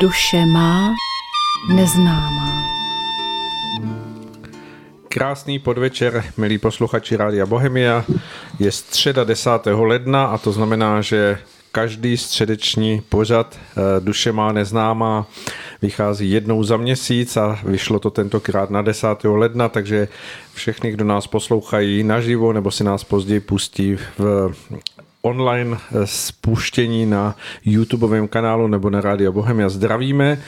Duše má neznámá. Krásný podvečer, milí posluchači Rádia Bohemia. Je středa 10. ledna a to znamená, že každý středeční pořad eh, Duše má neznámá vychází jednou za měsíc a vyšlo to tentokrát na 10. ledna, takže všechny, kdo nás poslouchají naživo nebo si nás později pustí v online spuštění na YouTubeovém kanálu nebo na Rádio Bohemia zdravíme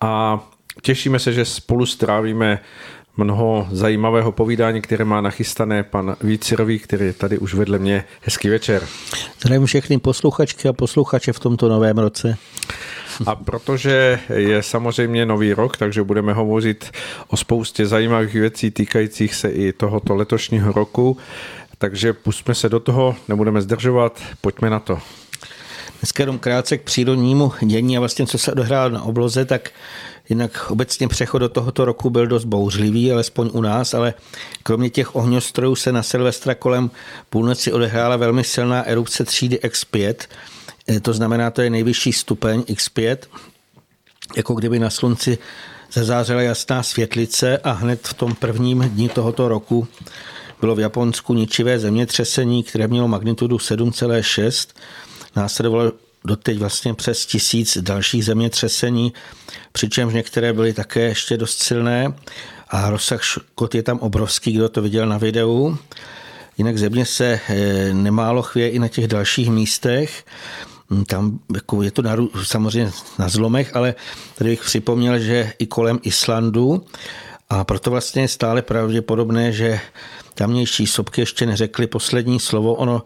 a těšíme se, že spolu strávíme mnoho zajímavého povídání, které má nachystané pan Vícirový, který je tady už vedle mě. Hezký večer. Zdravím všechny posluchačky a posluchače v tomto novém roce. A protože je samozřejmě nový rok, takže budeme hovořit o spoustě zajímavých věcí týkajících se i tohoto letošního roku. Takže pustíme se do toho, nebudeme zdržovat, pojďme na to. Dneska jenom krátce k přírodnímu dění a vlastně co se odehrálo na obloze, tak jinak obecně přechod do tohoto roku byl dost bouřlivý, alespoň u nás, ale kromě těch ohňostrojů se na Silvestra kolem půlnoci odehrála velmi silná erupce třídy X5, e, to znamená, to je nejvyšší stupeň X5, jako kdyby na slunci zazářila jasná světlice a hned v tom prvním dní tohoto roku bylo v Japonsku ničivé zemětřesení, které mělo magnitudu 7,6. Následovalo doteď vlastně přes tisíc dalších zemětřesení, přičemž některé byly také ještě dost silné a rozsah škod je tam obrovský, kdo to viděl na videu. Jinak země se eh, nemálo chvěje i na těch dalších místech. Hm, tam jako je to na, samozřejmě na zlomech, ale tady bych připomněl, že i kolem Islandu a proto vlastně je stále pravděpodobné, že tamnější sopky ještě neřekli poslední slovo. Ono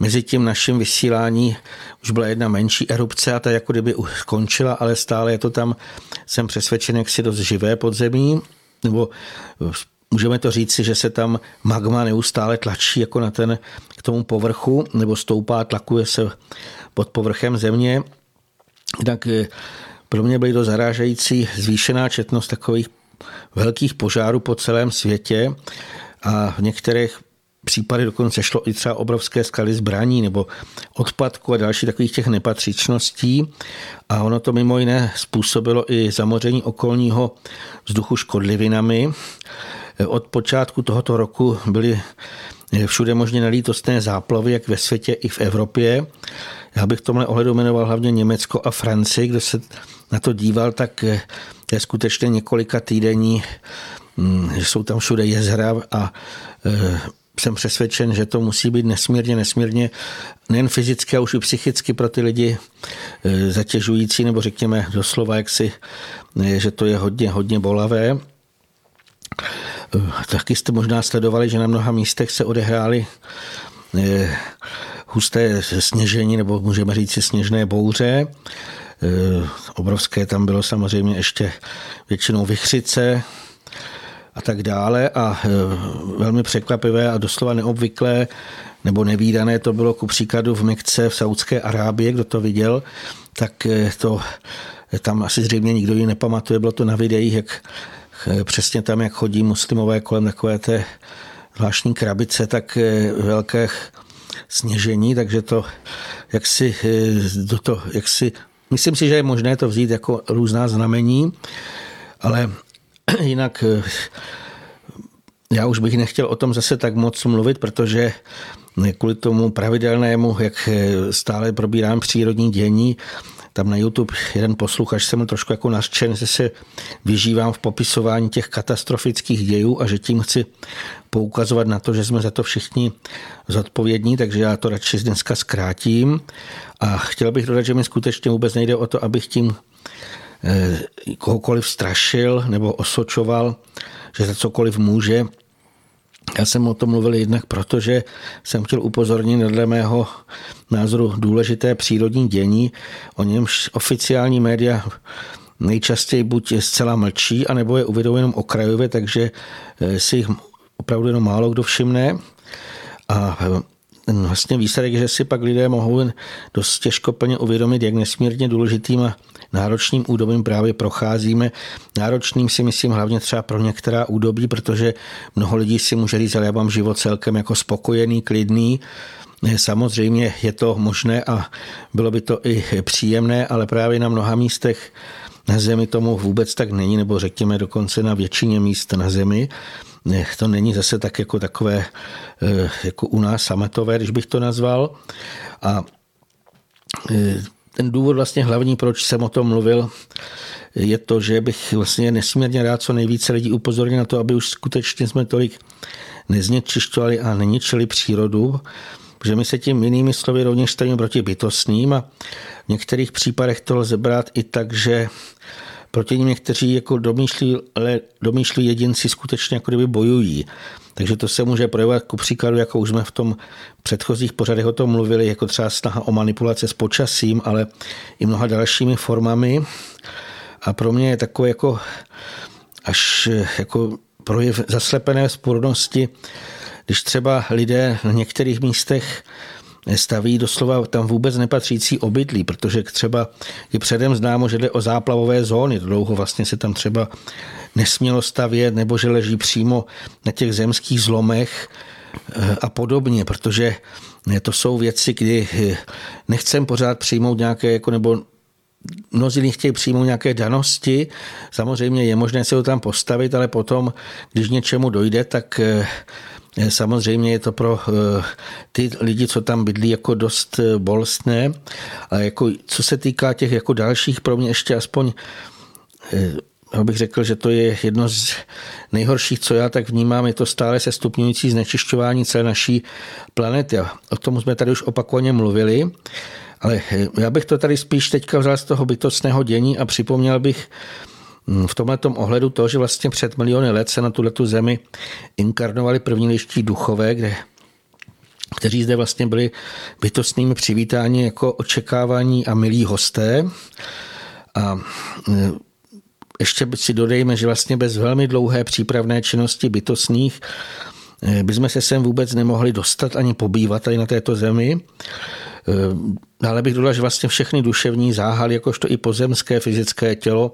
mezi tím naším vysílání už byla jedna menší erupce a ta jako kdyby už skončila, ale stále je to tam, jsem přesvědčen, jak si dost živé podzemí, nebo můžeme to říci, že se tam magma neustále tlačí jako na ten, k tomu povrchu, nebo stoupá, tlakuje se pod povrchem země. Tak eh, pro mě byly to zarážející zvýšená četnost takových velkých požárů po celém světě a v některých případy dokonce šlo i třeba obrovské skaly zbraní nebo odpadku a další takových těch nepatřičností. A ono to mimo jiné způsobilo i zamoření okolního vzduchu škodlivinami. Od počátku tohoto roku byly všude možně nelítostné záplavy, jak ve světě, i v Evropě. Já bych tomhle ohledu jmenoval hlavně Německo a Francii. Kdo se na to díval, tak je skutečně několika týdení, mm, že jsou tam všude jezera a e, jsem přesvědčen, že to musí být nesmírně, nesmírně nejen fyzicky, a už i psychicky pro ty lidi e, zatěžující, nebo řekněme doslova, jak si, e, že to je hodně, hodně bolavé. Taky jste možná sledovali, že na mnoha místech se odehrály husté sněžení, nebo můžeme říct sněžné bouře. Obrovské tam bylo samozřejmě ještě většinou vychřice a tak dále. A eh, velmi překvapivé a doslova neobvyklé nebo nevýdané to bylo ku příkladu v Mekce v Saudské Arábie, kdo to viděl, tak eh, to tam asi zřejmě nikdo ji nepamatuje, bylo to na videích, jak přesně tam, jak chodí muslimové kolem takové té zvláštní krabice, tak velké sněžení, takže to jak si, do to, jak si Myslím si, že je možné to vzít jako různá znamení, ale jinak eh, já už bych nechtěl o tom zase tak moc mluvit, protože kvůli tomu pravidelnému, jak eh, stále probírám přírodní dění, tam na YouTube jeden posluchač jsem trošku jako nařčen, že se vyžívám v popisování těch katastrofických dějů a že tím chci poukazovat na to, že jsme za to všichni zodpovědní, takže já to radši dneska zkrátím. A chtěl bych dodat, že mi skutečně vůbec nejde o to, abych tím eh, kohokoliv strašil nebo osočoval, že za cokoliv může. Já jsem o tom mluvil jednak proto, že jsem chtěl upozornit dle mého názoru důležité přírodní dění, o němž oficiální média nejčastěji buď je zcela mlčí, anebo je uvedou jenom okrajově, takže eh, si jich opravdu jenom málo kdo všimne. A eh, ten vlastně výsledek že si pak lidé mohou dost těžko plně uvědomit, jak nesmírně důležitým a náročným údobím právě procházíme. Náročným si myslím hlavně třeba pro některá údobí, protože mnoho lidí si může říct, ale já mám život celkem jako spokojený, klidný, Samozřejmě je to možné a bylo by to i příjemné, ale právě na mnoha místech Na Zemi tomu vůbec tak není, nebo řekněme dokonce na většině míst na Zemi. To není zase tak jako takové, eh, jako u nás sametové, když bych to nazval. A eh, ten důvod vlastně hlavní, proč jsem o tom mluvil, je to, že bych vlastně nesmírně rád co nejvíce lidí upozornil na to, aby už skutečně jsme tolik neznečišťovali a neničili přírodu, protože my se tím jinými slovy rovněž stavíme proti bytostným a v některých případech to lze brát i tak, že proti ním někteří jako domýšlí, ale domýšlí jedinci skutečně jako kdyby bojují. Takže to se může projevovat ku příkladu, jako už jsme v tom předchozích pořadech o tom mluvili, jako třeba snaha o manipulace s počasím, ale i mnoha dalšími formami. A pro mě je takové jako až jako projev zaslepené spurnosti, když třeba lidé na některých místech staví doslova tam vůbec nepatřící obydlí, protože třeba je předem známo, že jde o záplavové zóny. Dlouho vlastně se tam třeba nesmělo stavět, nebo že leží přímo na těch zemských zlomech eh, a podobně, protože to jsou věci, kdy eh, nechcem pořád přijmout nějaké, jako, nebo mnozí nechtějí přijmout nějaké danosti. Samozřejmě je možné se to tam postavit, ale potom, když něčemu dojde, tak eh, Samozřejmě je to pro ty lidi, co tam bydlí, jako dost bolestné. A jako, co se týká těch jako dalších, pro mě ještě aspoň bych řekl, že to je jedno z nejhorších, co já tak vnímám, je to stále se stupňující znečišťování celé naší planety. O tom jsme tady už opakovaně mluvili, ale já bych to tady spíš teďka vzal z toho bytostného dění a připomněl bych v tomhle ohledu to, že vlastně před miliony let se na tuto zemi inkarnovali první liští duchové, kde kteří zde vlastně byli bytostnými přivítáni jako očekávání a milí hosté. A hm, ještě si dodejme, že vlastně bez velmi dlouhé přípravné činnosti bytostných eh, bychom se sem vůbec nemohli dostat ani pobývat tady na této zemi. Ale bych dodal, že vlastně všechny duševní záhaly, jakožto i pozemské fyzické tělo,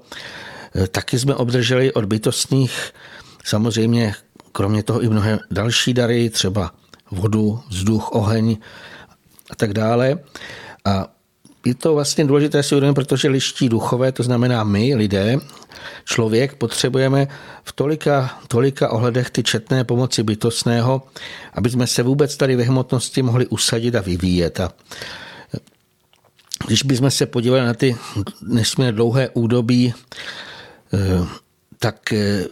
taky jsme obdrželi od bytostných samozřejmě kromě toho i mnohé další dary, třeba vodu, vzduch, oheň a tak dále. A je to vlastně důležité si uvědomit, protože liští duchové, to znamená my, lidé, člověk, potřebujeme v tolika, tolika ohledech ty četné pomoci bytostného, aby jsme se vůbec tady ve hmotnosti mohli usadit a vyvíjet. A když bychom se podívali na ty nesmírně dlouhé údobí, eh, tak eh,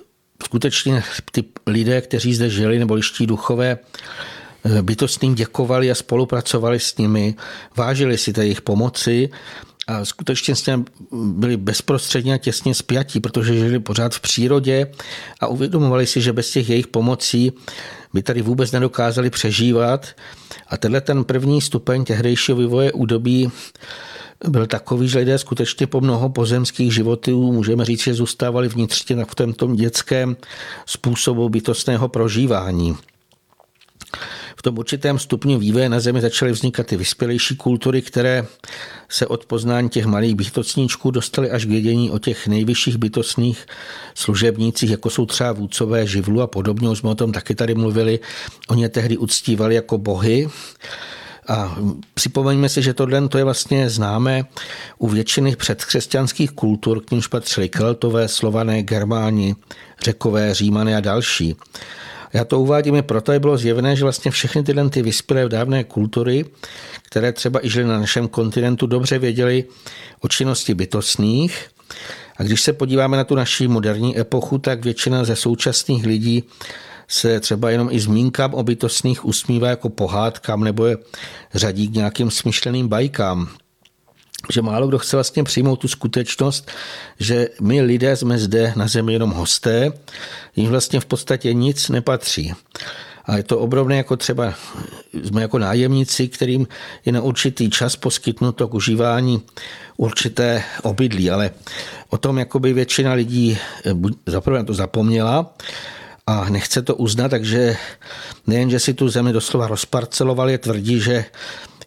skutečně ty lidé, kteří zde žili, nebo liští duchové, eh, bytostným děkovali a spolupracovali s nimi, vážili si té jejich pomoci a skutečně s ním byli bezprostředně a těsně spjatí, protože žili pořád v přírodě a uvědomovali si, že bez těch jejich pomocí by tady vůbec nedokázali přežívat. A tenhle ten první stupeň tehdejšího vývoje údobí byl takový, že lidé skutečně po mnoho pozemských životů, můžeme říct, že zůstávali vnitřně v tom dětském způsobu bytostného prožívání tom určitém stupni vývoje na Zemi začaly vznikat ty vyspělejší kultury, které se od poznání těch malých bytostníčků dostaly až k vědění o těch nejvyšších bytostných služebnících, jako jsou třeba vůdcové živlu a podobně. Už jsme o tom taky tady mluvili. Oni je tehdy uctívali jako bohy. A připomeňme si, že tohle to je vlastně známé u většiny předkřesťanských kultur, k nímž patřili Keltové, Slované, Germáni, Řekové, Římané a další. Já to uvádím proto, aby bylo zjevné, že vlastně všechny tyhle ty vyspělé dávné kultury, které třeba i žili na našem kontinentu, dobře věděli o činnosti bytostných. A když se podíváme na tu naší moderní epochu, tak většina ze současných lidí se třeba jenom i zmínkám o bytostných usmívá jako pohádkám nebo je řadí k nějakým smyšleným bajkám že málo kdo chce vlastně přijmout tu skutečnost, že my lidé jsme zde na zemi jenom hosté, jim vlastně v podstatě nic nepatří. A je to obrovné jako třeba jsme jako nájemníci, kterým je na určitý čas poskytnuto k užívání určité obydlí, ale o tom jakoby většina lidí zaprvé to zapomněla a nechce to uznat, takže nejen, že si tu zemi doslova rozparcelovali, tvrdí, že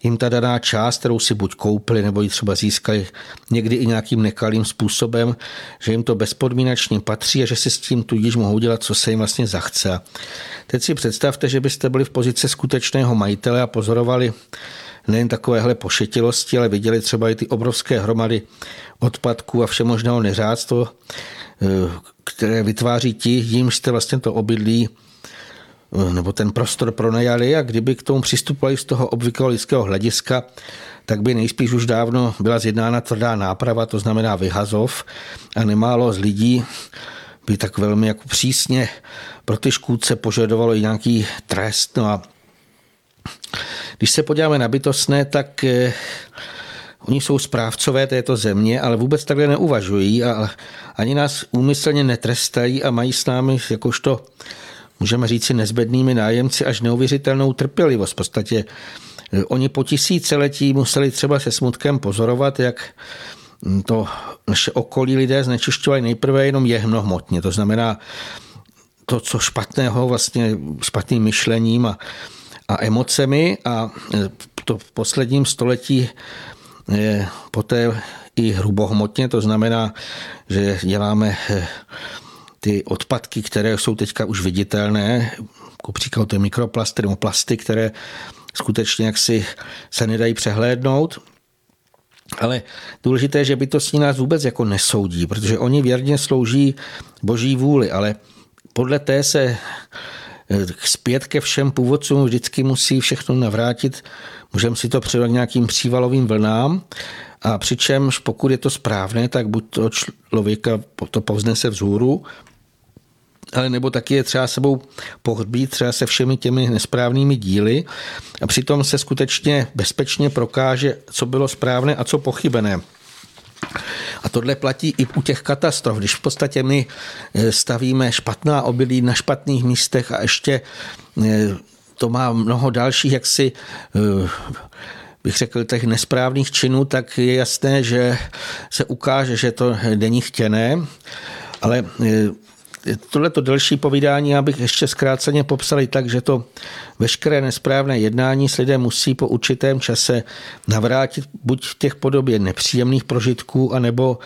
jim ta daná část, kterou si buď koupili, nebo ji třeba získali někdy i nějakým nekalým způsobem, že jim to bezpodmínečně patří a že si s tím tudíž mohou dělat, co se jim vlastně zachce. Teď si představte, že byste byli v pozici skutečného majitele a pozorovali nejen takovéhle pošetilosti, ale viděli třeba i ty obrovské hromady odpadků a všemožného neřádstvo, které vytváří ti, jimž jste vlastně to obydlí eh, nebo ten prostor pronajali a kdyby k tomu přistupovali z toho obvyklého lidského hlediska, tak by nejspíš už dávno byla zjednána tvrdá náprava, to znamená vyhazov a nemálo z lidí by tak velmi jako přísně pro ty škůdce požadovalo i nějaký trest. No a když se podíváme na bytostné, tak eh, oni jsou správcové této země, ale vůbec takhle neuvažují a ani nás úmyslně netrestají a mají s námi jakožto, můžeme říci, nezbednými nájemci až neuvěřitelnou trpělivost. V podstatě eh, oni po tisíciletí museli třeba se smutkem pozorovat, jak to naše okolí lidé znečišťovali nejprve jenom jehmnohmotně. To znamená, to, co špatného vlastně špatným myšlením a, a emocemi a e, to v posledním století poté i hrubohmotně, to znamená, že děláme e, ty odpadky, které jsou teďka už viditelné, jako příklad ty mikroplasty nebo plasty, které skutečně jaksi se nedají přehlédnout. Ale důležité je, že bytostní nás vůbec jako nesoudí, protože oni věrně slouží boží vůli, ale podle té se eh, zpět ke všem původcům vždycky musí všechno navrátit. Můžeme si to předat nějakým přívalovým vlnám a přičemž pokud je to správné, tak buď to člověka to povznese vzhůru, ale nebo taky je třeba sebou pohřbít třeba se všemi těmi nesprávnými díly a přitom se skutečně bezpečně prokáže, co bylo správné a co pochybené. A tohle platí i u těch katastrof, když v podstatě my eh, stavíme špatná obilí na špatných místech a ještě eh, to má mnoho dalších jaksi eh, bych řekl, těch nesprávných činů, tak je jasné, že se ukáže, že to není chtěné, ale tohleto delší povídání já bych ještě zkráceně popsal tak, že to veškeré nesprávné jednání s lidem musí po určitém čase navrátit buď v těch podobě nepříjemných prožitků, anebo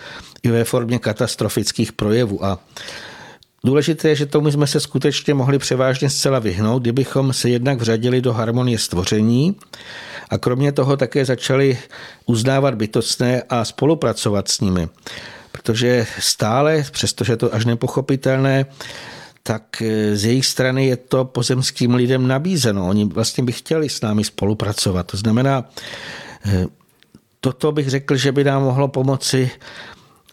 i ve formě katastrofických projevů. A Důležité je, že tomu jsme se skutečně mohli převážně zcela vyhnout, kdybychom se jednak vřadili do harmonie stvoření a kromě toho také začali uznávat bytostné a spolupracovat s nimi protože stále, přestože to až nepochopitelné, tak eh, z jejich strany je to pozemským lidem nabízeno. Oni vlastně by chtěli s námi spolupracovat. To znamená, eh, toto bych řekl, že by nám mohlo pomoci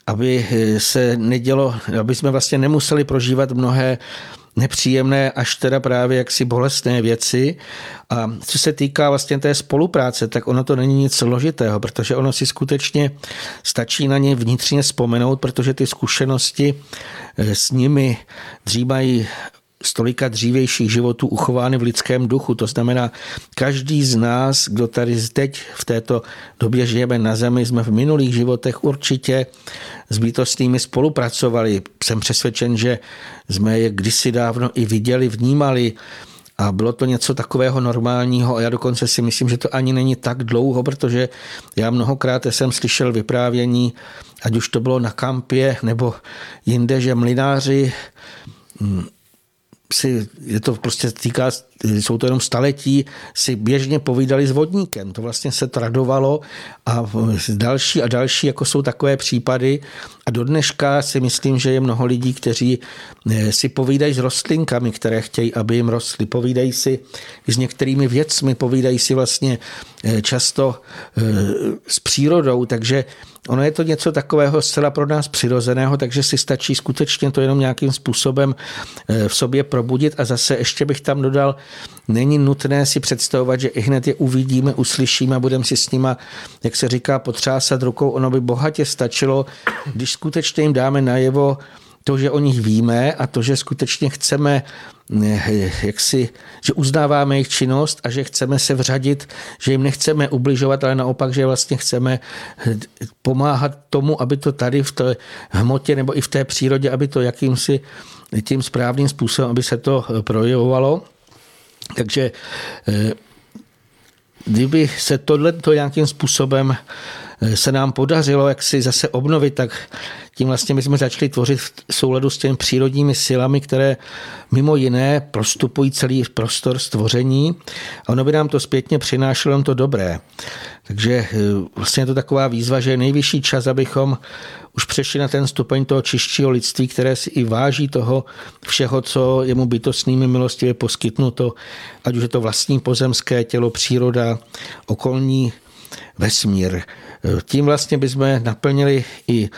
aby eh, se nedělo, aby jsme vlastně nemuseli prožívat mnohé nepříjemné až teda právě jaksi bolestné věci. A co se týká vlastně té spolupráce, tak ono to není nic složitého, protože ono si skutečně stačí na ně vnitřně vzpomenout, protože ty zkušenosti eh, s nimi dřímají stolika dřívějších životů uchovány v lidském duchu. To znamená, každý z nás, kdo tady teď v této době žijeme na zemi, jsme v minulých životech určitě s bytostnými spolupracovali. Jsem přesvědčen, že jsme je kdysi dávno i viděli, vnímali a bylo to něco takového normálního a já dokonce si myslím, že to ani není tak dlouho, protože já mnohokrát jsem slyšel vyprávění, ať už to bylo na kampě nebo jinde, že mlináři hm, si, je to prostě týká, jsou to jenom staletí, si běžně povídali s vodníkem. To vlastně se tradovalo a další a další, jako jsou takové případy. A do dneška si myslím, že je mnoho lidí, kteří eh, si povídají s rostlinkami, které chtějí, aby jim rostly. Povídají si s některými věcmi, povídají si vlastně eh, často eh, s přírodou, takže Ono je to něco takového zcela pro nás přirozeného, takže si stačí skutečně to jenom nějakým způsobem v sobě probudit a zase ještě bych tam dodal, není nutné si představovat, že i hned je uvidíme, uslyšíme a budeme si s nima, jak se říká, potřásat rukou. Ono by bohatě stačilo, když skutečně jim dáme najevo to, že o nich víme a to, že skutečně chceme, eh, jak si, že uznáváme jejich činnost a že chceme se vřadit, že jim nechceme ubližovat, ale naopak, že vlastně chceme eh, pomáhat tomu, aby to tady v té hmotě nebo i v té přírodě, aby to jakýmsi tím správným způsobem, aby se to eh, projevovalo. Takže kdyby se tohle to nějakým způsobem se nám podařilo jak si zase obnovit, tak tím vlastně my jsme začali tvořit v souladu s těmi přírodními silami, které mimo jiné prostupují celý prostor stvoření a ono by nám to zpětně přinášelo to dobré. Takže eh, vlastně je to taková výzva, že je nejvyšší čas, abychom už přešli na ten stupeň toho čistšího lidství, které si i váží toho všeho, co je mu bytostnými milostivě poskytnuto, ať už je to vlastní pozemské tělo, příroda, okolní vesmír. Tím vlastně bychom naplnili i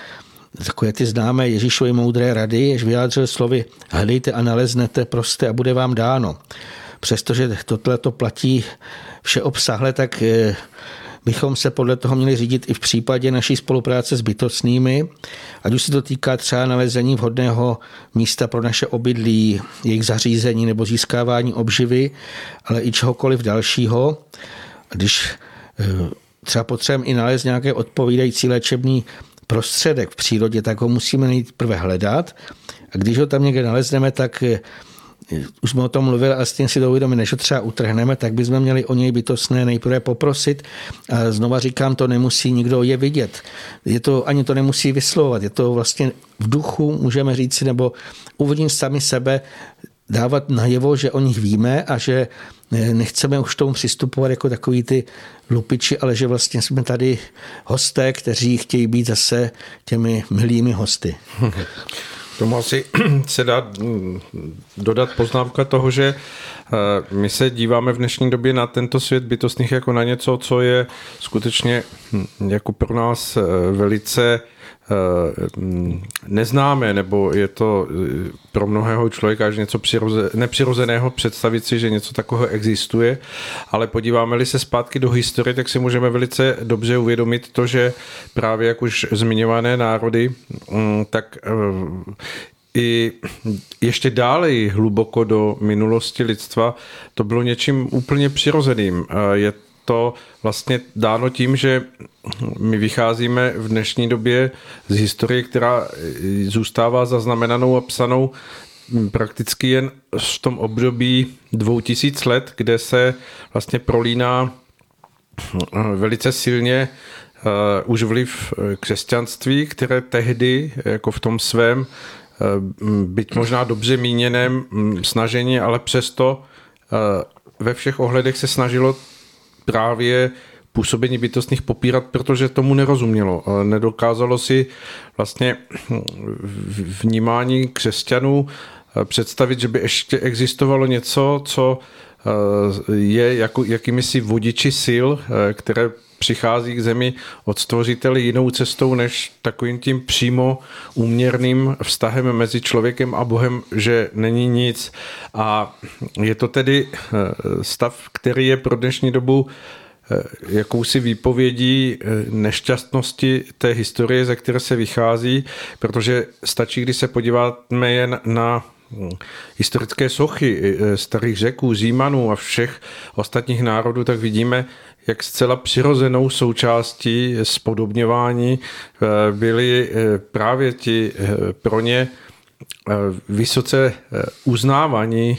takové ty známé Ježíšovy moudré rady, jež vyjádřil slovy hledejte a naleznete, prostě a bude vám dáno. Přestože tohle to platí všeobsahle, tak eh, bychom se podle toho měli řídit i v případě naší spolupráce s bytostnými, ať už se to týká třeba nalezení vhodného místa pro naše obydlí, jejich zařízení nebo získávání obživy, ale i čehokoliv dalšího. Když eh, třeba potřebujeme i nalézt nějaké odpovídající léčebný prostředek v přírodě, tak ho musíme nejprve hledat. A když ho tam někde nalezneme, tak eh, už jsme o tom mluvili a s tím si to uvědomíme, než ho třeba utrhneme, tak bychom měli o něj bytostné nejprve poprosit. A znova říkám, to nemusí nikdo je vidět. Je to, ani to nemusí vyslovovat. Je to vlastně v duchu, můžeme říct, nebo uvnitř sami sebe dávat najevo, že o nich víme a že nechceme už tomu přistupovat jako takový ty lupiči, ale že vlastně jsme tady hosté, kteří chtějí být zase těmi milými hosty. Tomu asi se dá mm, dodat poznámka toho, že eh, my se díváme v dnešní době na tento svět bytostných jako na něco, co je skutečně hm, jako pro nás eh, velice Eh, neznáme, nebo je to eh, pro mnohého člověka až něco přiroze, nepřirozeného představit si, že něco takového existuje, ale podíváme-li se zpátky do historie, tak si můžeme velice dobře uvědomit to, že právě jak už zmiňované národy, mm, tak eh, i ještě dále hluboko do minulosti lidstva to bylo něčím úplně přirozeným. Je to vlastně dáno tím, že my vycházíme v dnešní době z historie, která zůstává zaznamenanou a psanou prakticky jen v tom období dvou tisíc let, kde se vlastně prolíná velice silně uh, už vliv křesťanství, které tehdy jako v tom svém byť možná dobře míněném snažení, ale přesto ve všech ohledech se snažilo právě působení bytostných popírat, protože tomu nerozumělo. Nedokázalo si vlastně vnímání křesťanů eh, představit, že by ještě existovalo něco, co eh, je jako, jakými si vodiči sil, eh, které přichází k zemi od stvořitele jinou cestou než takovým tím přímo úměrným vztahem mezi člověkem a Bohem, že není nic. A je to tedy stav, který je pro dnešní dobu Eh, jakousi výpovědí eh, nešťastnosti té historie, ze které se vychází, protože stačí, když se podíváme jen na hm, historické sochy eh, starých řeků, Zímanů a všech ostatních národů, tak vidíme, jak zcela přirozenou součástí spodobňování byli právě ti pro ně vysoce uznávaní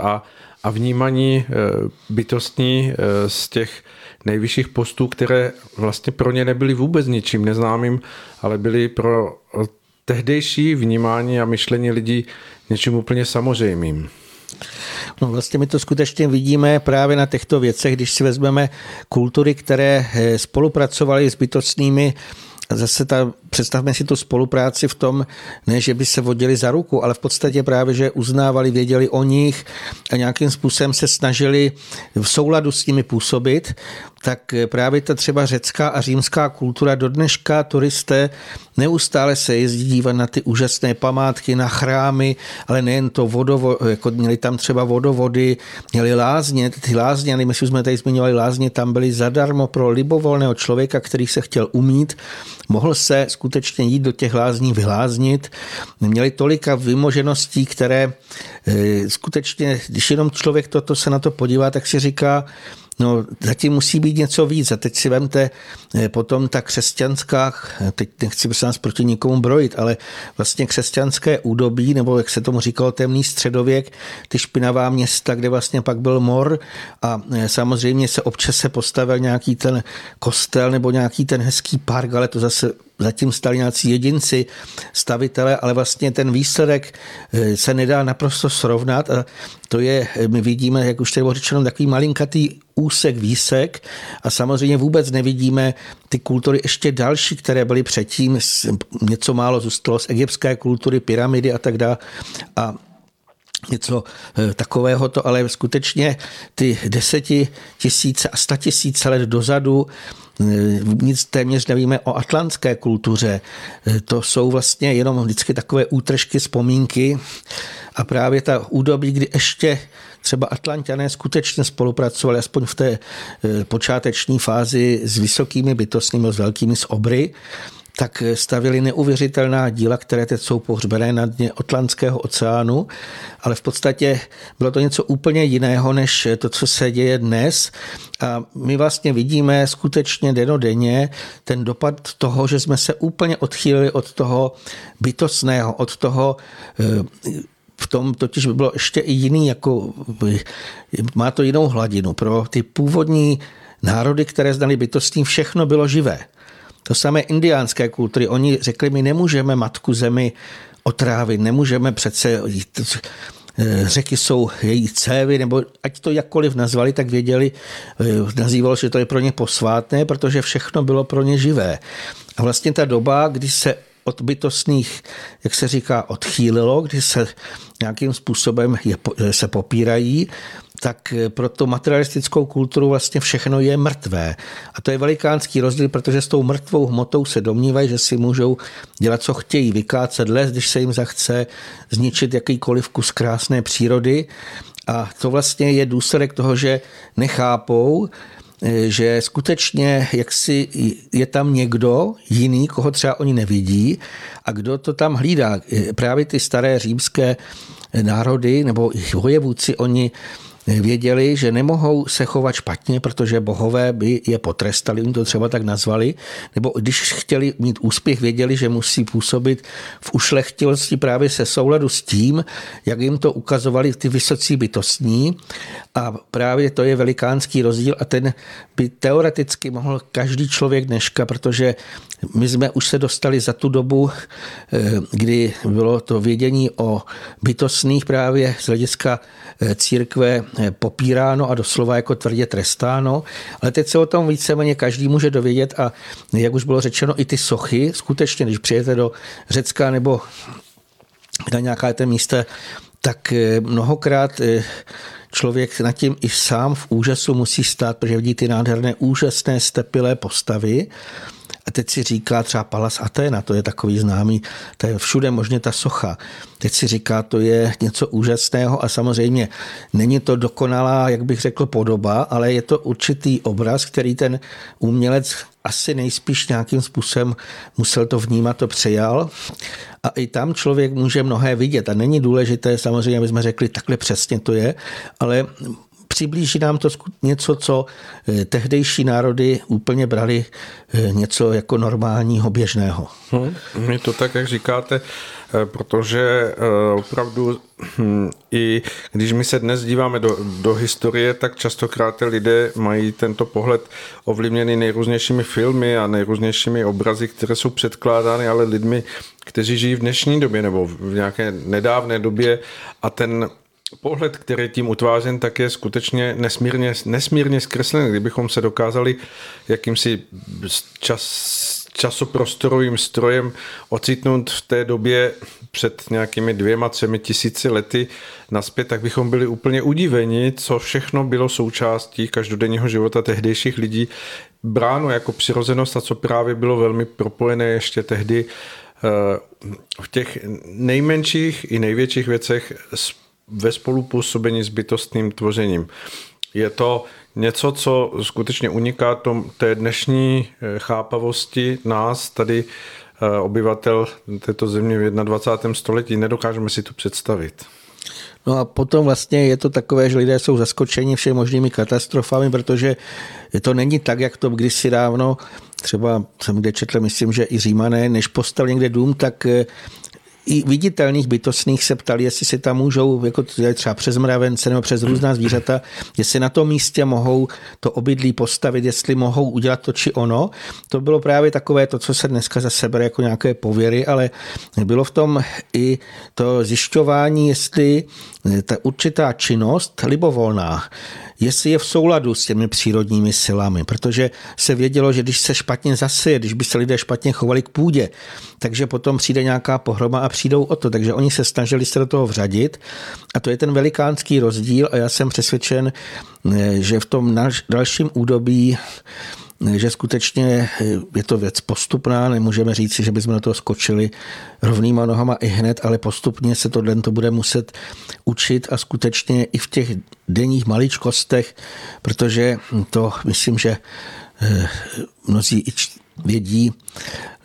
a a vnímaní eh, bytostní eh, z těch nejvyšších postů, které vlastně pro ně nebyly vůbec ničím neznámým, ale byly pro tehdejší vnímání a myšlení lidí něčím úplně samozřejmým. No vlastně my to skutečně vidíme právě na těchto věcech, když si vezmeme kultury, které eh, spolupracovaly s bytostnými zase ta, představme si tu spolupráci v tom, ne, že by se vodili za ruku, ale v podstatě právě, že uznávali, věděli o nich a nějakým způsobem se snažili v souladu s nimi působit, tak právě ta třeba řecká a římská kultura do dneška turisté neustále se jezdí dívat na ty úžasné památky, na chrámy, ale nejen to vodovo, jako měli tam třeba vodovody, měli lázně, ty lázně, my jsme tady zmiňovali lázně, tam byly zadarmo pro libovolného člověka, který se chtěl umít, mohl se skutečně jít do těch lázní vyláznit. Měli tolika vymožeností, které eh, skutečně, když jenom člověk toto se na to podívá, tak si říká, No, zatím musí být něco víc. A teď si vemte eh, potom ta křesťanská, teď nechci se nás proti nikomu brojit, ale vlastně křesťanské údobí, nebo jak se tomu říkalo, temný středověk, ty špinavá města, kde vlastně pak byl mor a eh, samozřejmě se občas se postavil nějaký ten kostel nebo nějaký ten hezký park, ale to zase zatím stali nějací jedinci, stavitele, ale vlastně ten výsledek eh, se nedá naprosto srovnat a to je, my vidíme, jak už tady bylo řečeno, takový malinkatý úsek, výsek a samozřejmě vůbec nevidíme ty kultury ještě další, které byly předtím, něco málo zůstalo z egyptské kultury, pyramidy a tak dále. A něco eh, takového, to ale skutečně ty deseti tisíce a sta tisíce let dozadu eh, nic téměř nevíme o atlantské kultuře. Eh, to jsou vlastně jenom vždycky takové útržky, vzpomínky a právě ta údobí, kdy ještě třeba Atlantiané skutečně spolupracovali, aspoň v té počáteční fázi s vysokými bytostnými, s velkými z obry, tak stavili neuvěřitelná díla, které teď jsou pohřbené na dně Atlantského oceánu, ale v podstatě bylo to něco úplně jiného, než to, co se děje dnes. A my vlastně vidíme skutečně denodenně ten dopad toho, že jsme se úplně odchýlili od toho bytostného, od toho eh, v tom totiž by bylo ještě i jiný, jako má to jinou hladinu. Pro ty původní národy, které znali bytostní, všechno bylo živé. To samé indiánské kultury. Oni řekli, my nemůžeme matku zemi otrávit, nemůžeme přece eh, řeky jsou její cévy, nebo ať to jakkoliv nazvali, tak věděli, eh, nazývalo, že to je pro ně posvátné, protože všechno bylo pro ně živé. A vlastně ta doba, kdy se od bytostných, jak se říká, odchýlilo, kdy se nějakým způsobem je, se popírají, tak eh, pro tu materialistickou kulturu vlastně všechno je mrtvé. A to je velikánský rozdíl, protože s tou mrtvou hmotou se domnívají, že si můžou dělat, co chtějí, vykácet les, když se jim zachce, zničit jakýkoliv kus krásné přírody. A to vlastně je důsledek toho, že nechápou, eh, že skutečně jaksi je tam někdo jiný, koho třeba oni nevidí a kdo to tam hlídá. Eh, právě ty staré římské národy nebo vojevůdci, oni věděli, že nemohou se chovat špatně, protože bohové by je potrestali, oni to třeba tak nazvali, nebo když chtěli mít úspěch, věděli, že musí působit v ušlechtilosti právě se souladu s tím, jak jim to ukazovali ty vysocí bytostní. A právě to je velikánský rozdíl a ten by teoreticky mohl každý člověk dneška, protože my jsme už se dostali za tu dobu, eh, kdy bylo to vědění o bytostných právě z hlediska eh, církve popíráno a doslova jako tvrdě trestáno, ale teď se o tom víceméně každý může dovědět a jak už bylo řečeno, i ty sochy, skutečně, když přijete do Řecka nebo na nějaká té místa, tak mnohokrát člověk nad tím i sám v úžasu musí stát, protože vidí ty nádherné úžasné stepilé postavy a teď si říká třeba Palas Atena, to je takový známý, to je všude možně ta socha. Teď si říká, to je něco úžasného a samozřejmě není to dokonalá, jak bych řekl, podoba, ale je to určitý obraz, který ten umělec asi nejspíš nějakým způsobem musel to vnímat, to přejal. A i tam člověk může mnohé vidět. A není důležité, samozřejmě, aby jsme řekli, takhle přesně to je, ale přiblíží nám to něco, co eh, tehdejší národy úplně brali eh, něco jako normálního, běžného. Hmm, je to tak, jak říkáte, eh, protože opravdu hm, i když my se dnes díváme do, do historie, tak častokrát lidé mají tento pohled ovlivněný nejrůznějšími filmy a nejrůznějšími obrazy, které jsou předkládány, ale lidmi, kteří žijí v dnešní době nebo v nějaké nedávné době a ten pohled, který tím utvářen, tak je skutečně nesmírně, nesmírně zkreslený. Kdybychom se dokázali jakýmsi čas, časoprostorovým strojem ocitnout v té době před nějakými dvěma, třemi tisíci lety naspět, tak bychom byli úplně udiveni, co všechno bylo součástí každodenního života tehdejších lidí, bráno jako přirozenost a co právě bylo velmi propojené ještě tehdy eh, v těch nejmenších i největších věcech s ve spolupůsobení s bytostným tvořením. Je to něco, co skutečně uniká tom, té dnešní eh, chápavosti nás, tady eh, obyvatel této země v 21. století. Nedokážeme si to představit. No a potom vlastně je to takové, že lidé jsou zaskočeni všemi možnými katastrofami, protože to není tak, jak to kdysi dávno, třeba jsem kde četl, myslím, že i Římané, než postavili někde dům, tak i viditelných bytostných se ptali, jestli se tam můžou, jako třeba přes mravence nebo přes různá zvířata, jestli na tom místě mohou to obydlí postavit, jestli mohou udělat to či ono. To bylo právě takové to, co se dneska za sebe jako nějaké pověry, ale bylo v tom i to zjišťování, jestli ta určitá činnost libovolná, jestli je v souladu s těmi přírodními silami, protože se vědělo, že když se špatně zaseje, když by se lidé špatně chovali k půdě, takže potom přijde nějaká pohroma a přijdou o to. Takže oni se snažili se do toho vřadit a to je ten velikánský rozdíl a já jsem přesvědčen, že v tom dalším údobí že skutečně je to věc postupná, nemůžeme říct, že bychom na to skočili rovnýma nohama i hned, ale postupně se tohle to bude muset učit a skutečně i v těch denních maličkostech, protože to myslím, že eh, mnozí vědí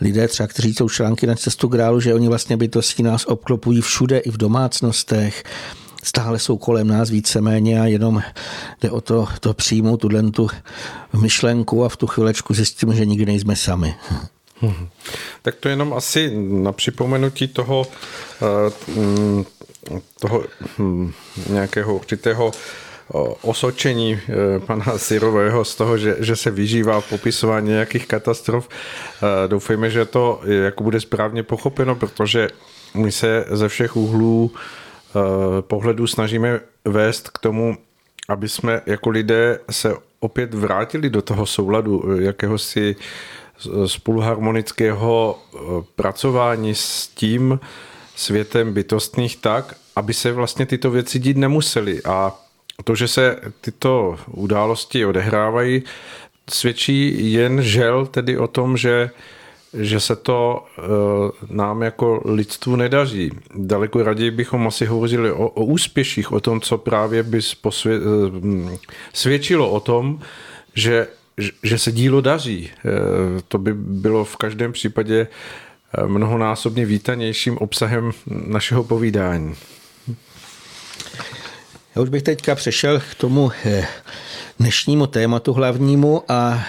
lidé třeba, kteří jsou články na cestu grálu, že oni vlastně bytosti nás obklopují všude i v domácnostech, stále jsou kolem nás víceméně a jenom jde o to, to přijmout tuhle tu myšlenku a v tu chvilečku zjistím, že nikdy nejsme sami. Hmm. Tak to jenom asi na připomenutí toho, eh, mm, toho hm, nějakého určitého osočení eh, pana Sirového z toho, že, že se vyžívá v popisování nějakých katastrof. Eh, doufejme, že to jako bude správně pochopeno, protože my se ze všech úhlů Eh, pohledu snažíme vést k tomu, aby jsme jako lidé se opět vrátili do toho souladu eh, jakéhosi spoluharmonického eh, pracování s tím světem bytostných tak, aby se vlastně tyto věci dít nemusely. A to, že se tyto události odehrávají, svědčí jen žel tedy o tom, že že se to uh, nám jako lidstvu nedaří. Daleko raději bychom asi hovořili o, o úspěších, o tom, co právě by posvě, uh, svědčilo o tom, že, že se dílo daří. Uh, to by bylo v každém případě mnohonásobně vítanějším obsahem našeho povídání. Já už bych teďka přešel k tomu dnešnímu tématu hlavnímu a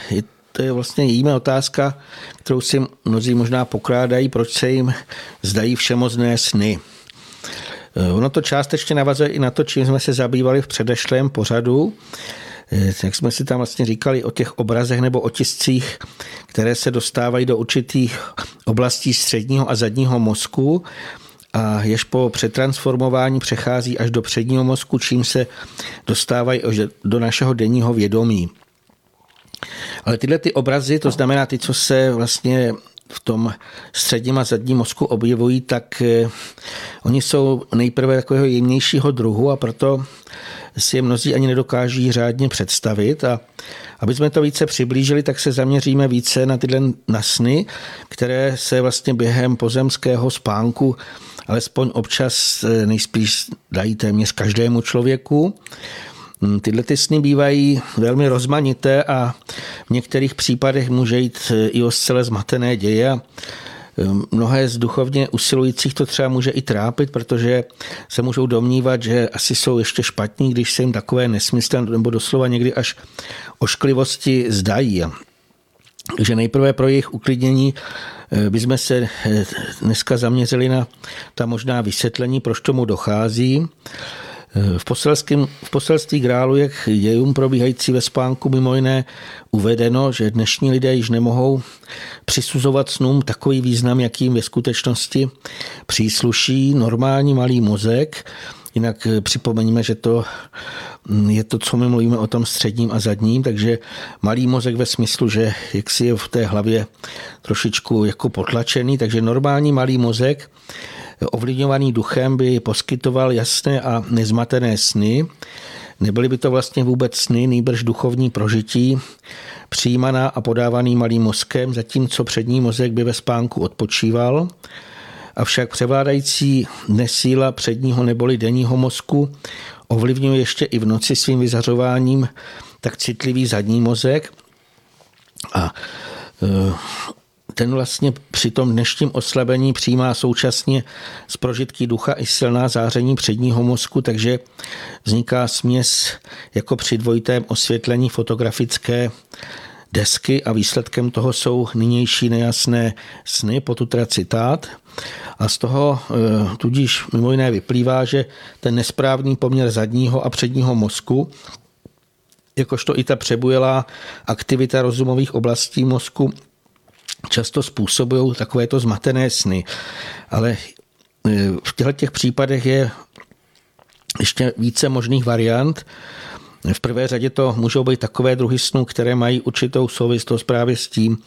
to je vlastně jíme otázka, kterou si mnozí možná pokládají, proč se jim zdají všemozné sny. Eh, ono to částečně navazuje i na to, čím jsme se zabývali v předešlém pořadu, eh, jak jsme si tam vlastně říkali o těch obrazech nebo otiscích, které se dostávají do určitých oblastí středního a zadního mozku a jež po přetransformování přechází až do předního mozku, čím se dostávají do našeho denního vědomí. Ale tyhle ty obrazy, to znamená ty, co se vlastně v tom středním a zadním mozku objevují, tak eh, oni jsou nejprve takového jemnějšího druhu a proto si je mnozí ani nedokáží řádně představit. A aby jsme to více přiblížili, tak se zaměříme více na tyhle na sny, které se vlastně během pozemského spánku alespoň občas eh, nejspíš dají téměř každému člověku. Mm, tyhle ty sny bývají velmi rozmanité a v některých případech může jít e, i o zcela zmatené děje e, mnohé z duchovně usilujících to třeba může i trápit, protože se můžou domnívat, že asi jsou ještě špatní, když se jim takové nesmysly nebo doslova někdy až ošklivosti zdají. Takže nejprve pro jejich uklidnění e, bychom se dneska zaměřili na ta možná vysvětlení, proč tomu dochází. V, poselském, v poselství grálu, jak dějům probíhající ve spánku, mimo jiné uvedeno, že dnešní lidé již nemohou přisuzovat snům takový význam, jakým ve skutečnosti přísluší normální malý mozek. Jinak připomeňme, že to je to, co my mluvíme o tom středním a zadním, takže malý mozek ve smyslu, že jak si je v té hlavě trošičku jako potlačený, takže normální malý mozek ovlivňovaný duchem by poskytoval jasné a nezmatené sny. Nebyly by to vlastně vůbec sny, nejbrž duchovní prožití, přijímaná a podávaný malým mozkem, zatímco přední mozek by ve spánku odpočíval. Avšak převládající nesíla předního neboli denního mozku ovlivňuje ještě i v noci svým vyzařováním tak citlivý zadní mozek. A e, ten vlastně při tom dnešním oslabení přijímá současně z prožitky ducha i silná záření předního mozku, takže vzniká směs jako při dvojitém osvětlení fotografické desky a výsledkem toho jsou nynější nejasné sny, potud teda citát. A z toho eh, tudíž mimo jiné vyplývá, že ten nesprávný poměr zadního a předního mozku jakožto i ta přebujelá aktivita rozumových oblastí mozku často způsobují takovéto zmatené sny. Ale e, v těchto těch případech je ještě více možných variant. V prvé řadě to můžou být takové druhy snů, které mají určitou souvislost právě s tím,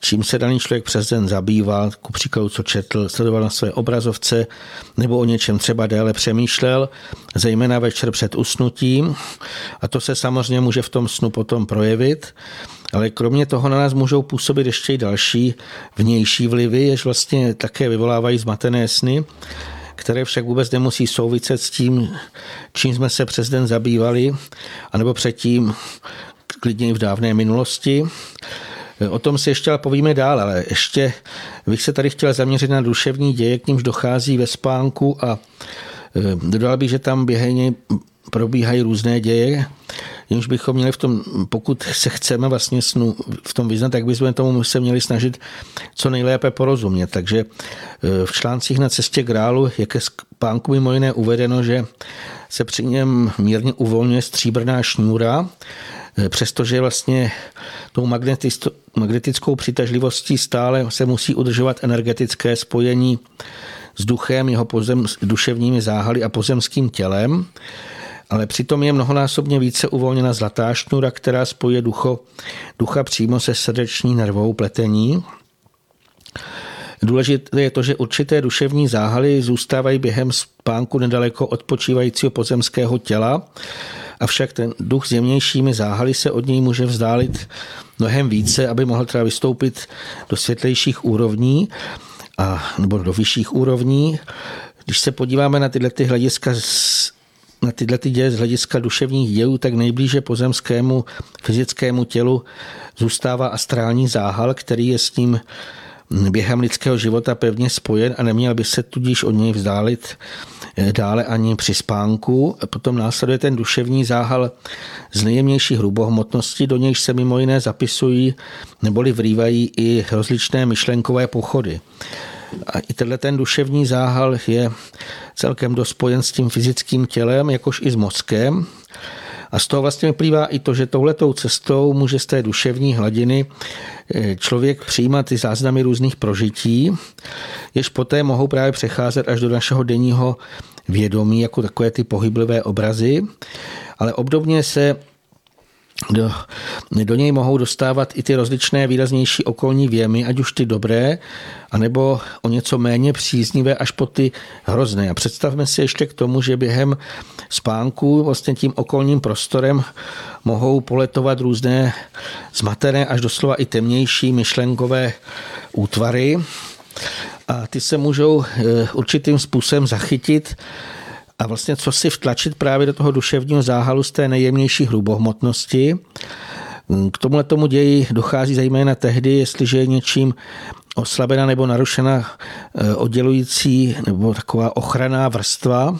čím se daný člověk přes den zabýval, ku příkladu, co četl, sledoval na své obrazovce, nebo o něčem třeba déle přemýšlel, zejména večer před usnutím. A to se samozřejmě může v tom snu potom projevit. Ale kromě toho na nás můžou působit ještě i další vnější vlivy, jež vlastně také vyvolávají zmatené sny, které však vůbec nemusí souviset s tím, čím jsme se přes den zabývali, anebo předtím klidně i v dávné minulosti. O tom si ještě ale povíme dál, ale ještě bych se tady chtěl zaměřit na duševní děje, k nímž dochází ve spánku a e, dodal bych, že tam během probíhají různé děje, jimž bychom měli v tom, pokud se chceme vlastně snu v tom vyznat, tak bychom tomu se měli snažit co nejlépe porozumět. Takže e, v článcích na cestě grálu je ke spánku mimo jiné uvedeno, že se při něm mírně uvolňuje stříbrná šňůra, e, přestože vlastně tou magnetickou přitažlivostí stále se musí udržovat energetické spojení s duchem, jeho pozem, duševními záhaly a pozemským tělem ale přitom je mnohonásobně více uvolněna zlatá šnura, která spojuje ducho, ducha přímo se srdeční nervou pletení. Důležité je to, že určité duševní záhaly zůstávají během spánku nedaleko odpočívajícího pozemského těla, avšak ten duch s jemnějšími záhaly se od něj může vzdálit mnohem více, aby mohl třeba vystoupit do světlejších úrovní a, nebo do vyšších úrovní. Když se podíváme na tyhle ty hlediska na tyhle ty děje z hlediska duševních dějů, tak nejblíže pozemskému fyzickému tělu zůstává astrální záhal, který je s ním během lidského života pevně spojen a neměl by se tudíž od něj vzdálit eh, dále ani při spánku. Potom následuje ten duševní záhal z nejjemnější hrubohmotnosti, do nějž se mimo jiné zapisují neboli vrývají i rozličné myšlenkové pochody. A i tenhle ten duševní záhal je celkem dost spojen s tím fyzickým tělem, jakož i s mozkem. A z toho vlastně vyplývá i to, že touhletou cestou může z té duševní hladiny eh, člověk přijímat ty záznamy různých prožití, jež poté mohou právě přecházet až do našeho denního vědomí, jako takové ty pohyblivé obrazy. Ale obdobně se do, do něj mohou dostávat i ty rozličné výraznější okolní věmy, ať už ty dobré, anebo o něco méně příznivé až po ty hrozné. A představme si ještě k tomu, že během spánku vlastně tím okolním prostorem mohou poletovat různé zmatené až doslova i temnější myšlenkové útvary a ty se můžou eh, určitým způsobem zachytit a vlastně co si vtlačit právě do toho duševního záhalu z té nejjemnější hrubohmotnosti. K tomuhle tomu ději dochází zejména tehdy, jestliže je něčím oslabena nebo narušena eh, oddělující nebo taková ochranná vrstva,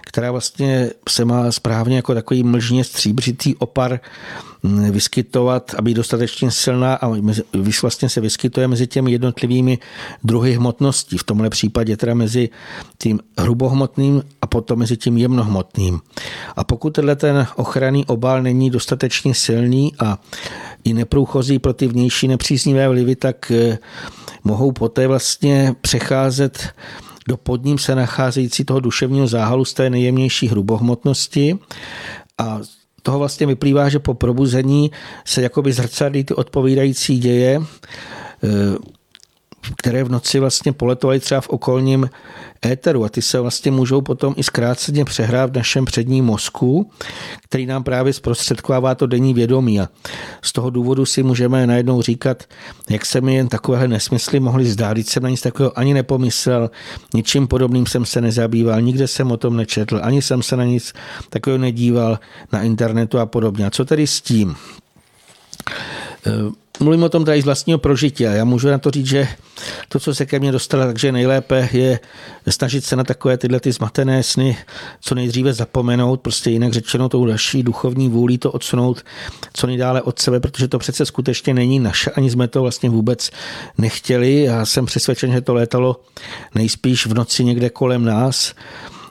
která vlastně se má správně jako takový mlžně stříbřitý opar mm, vyskytovat a být dostatečně silná a vlastně se vyskytuje mezi těmi jednotlivými druhy hmotností. V tomhle případě teda mezi tím hrubohmotným a potom mezi tím jemnohmotným. A pokud tenhle ten ochranný obal není dostatečně silný a i neprůchozí pro ty vnější nepříznivé vlivy, tak eh, mohou poté vlastně přecházet do pod ním se nacházející toho duševního záhalu z té nejjemnější hrubohmotnosti. A toho vlastně vyplývá, že po probuzení se jakoby zrcadlí ty odpovídající děje, eh, které v noci vlastně poletovaly třeba v okolním éteru a ty se vlastně můžou potom i zkráceně přehrát v našem předním mozku, který nám právě zprostředkovává to denní vědomí a z toho důvodu si můžeme najednou říkat, jak se mi jen takovéhle nesmysly mohly zdát, jsem na nic takového ani nepomyslel, ničím podobným jsem se nezabýval, nikde jsem o tom nečetl, ani jsem se na nic takového nedíval na internetu a podobně. A co tedy s tím? Mluvím o tom tady z vlastního prožití a já můžu na to říct, že to, co se ke mně dostalo, takže nejlépe je snažit se na takové tyhle ty zmatené sny co nejdříve zapomenout, prostě jinak řečeno tou další duchovní vůli to odsunout co nejdále od sebe, protože to přece skutečně není naše, ani jsme to vlastně vůbec nechtěli. Já jsem přesvědčen, že to létalo nejspíš v noci někde kolem nás.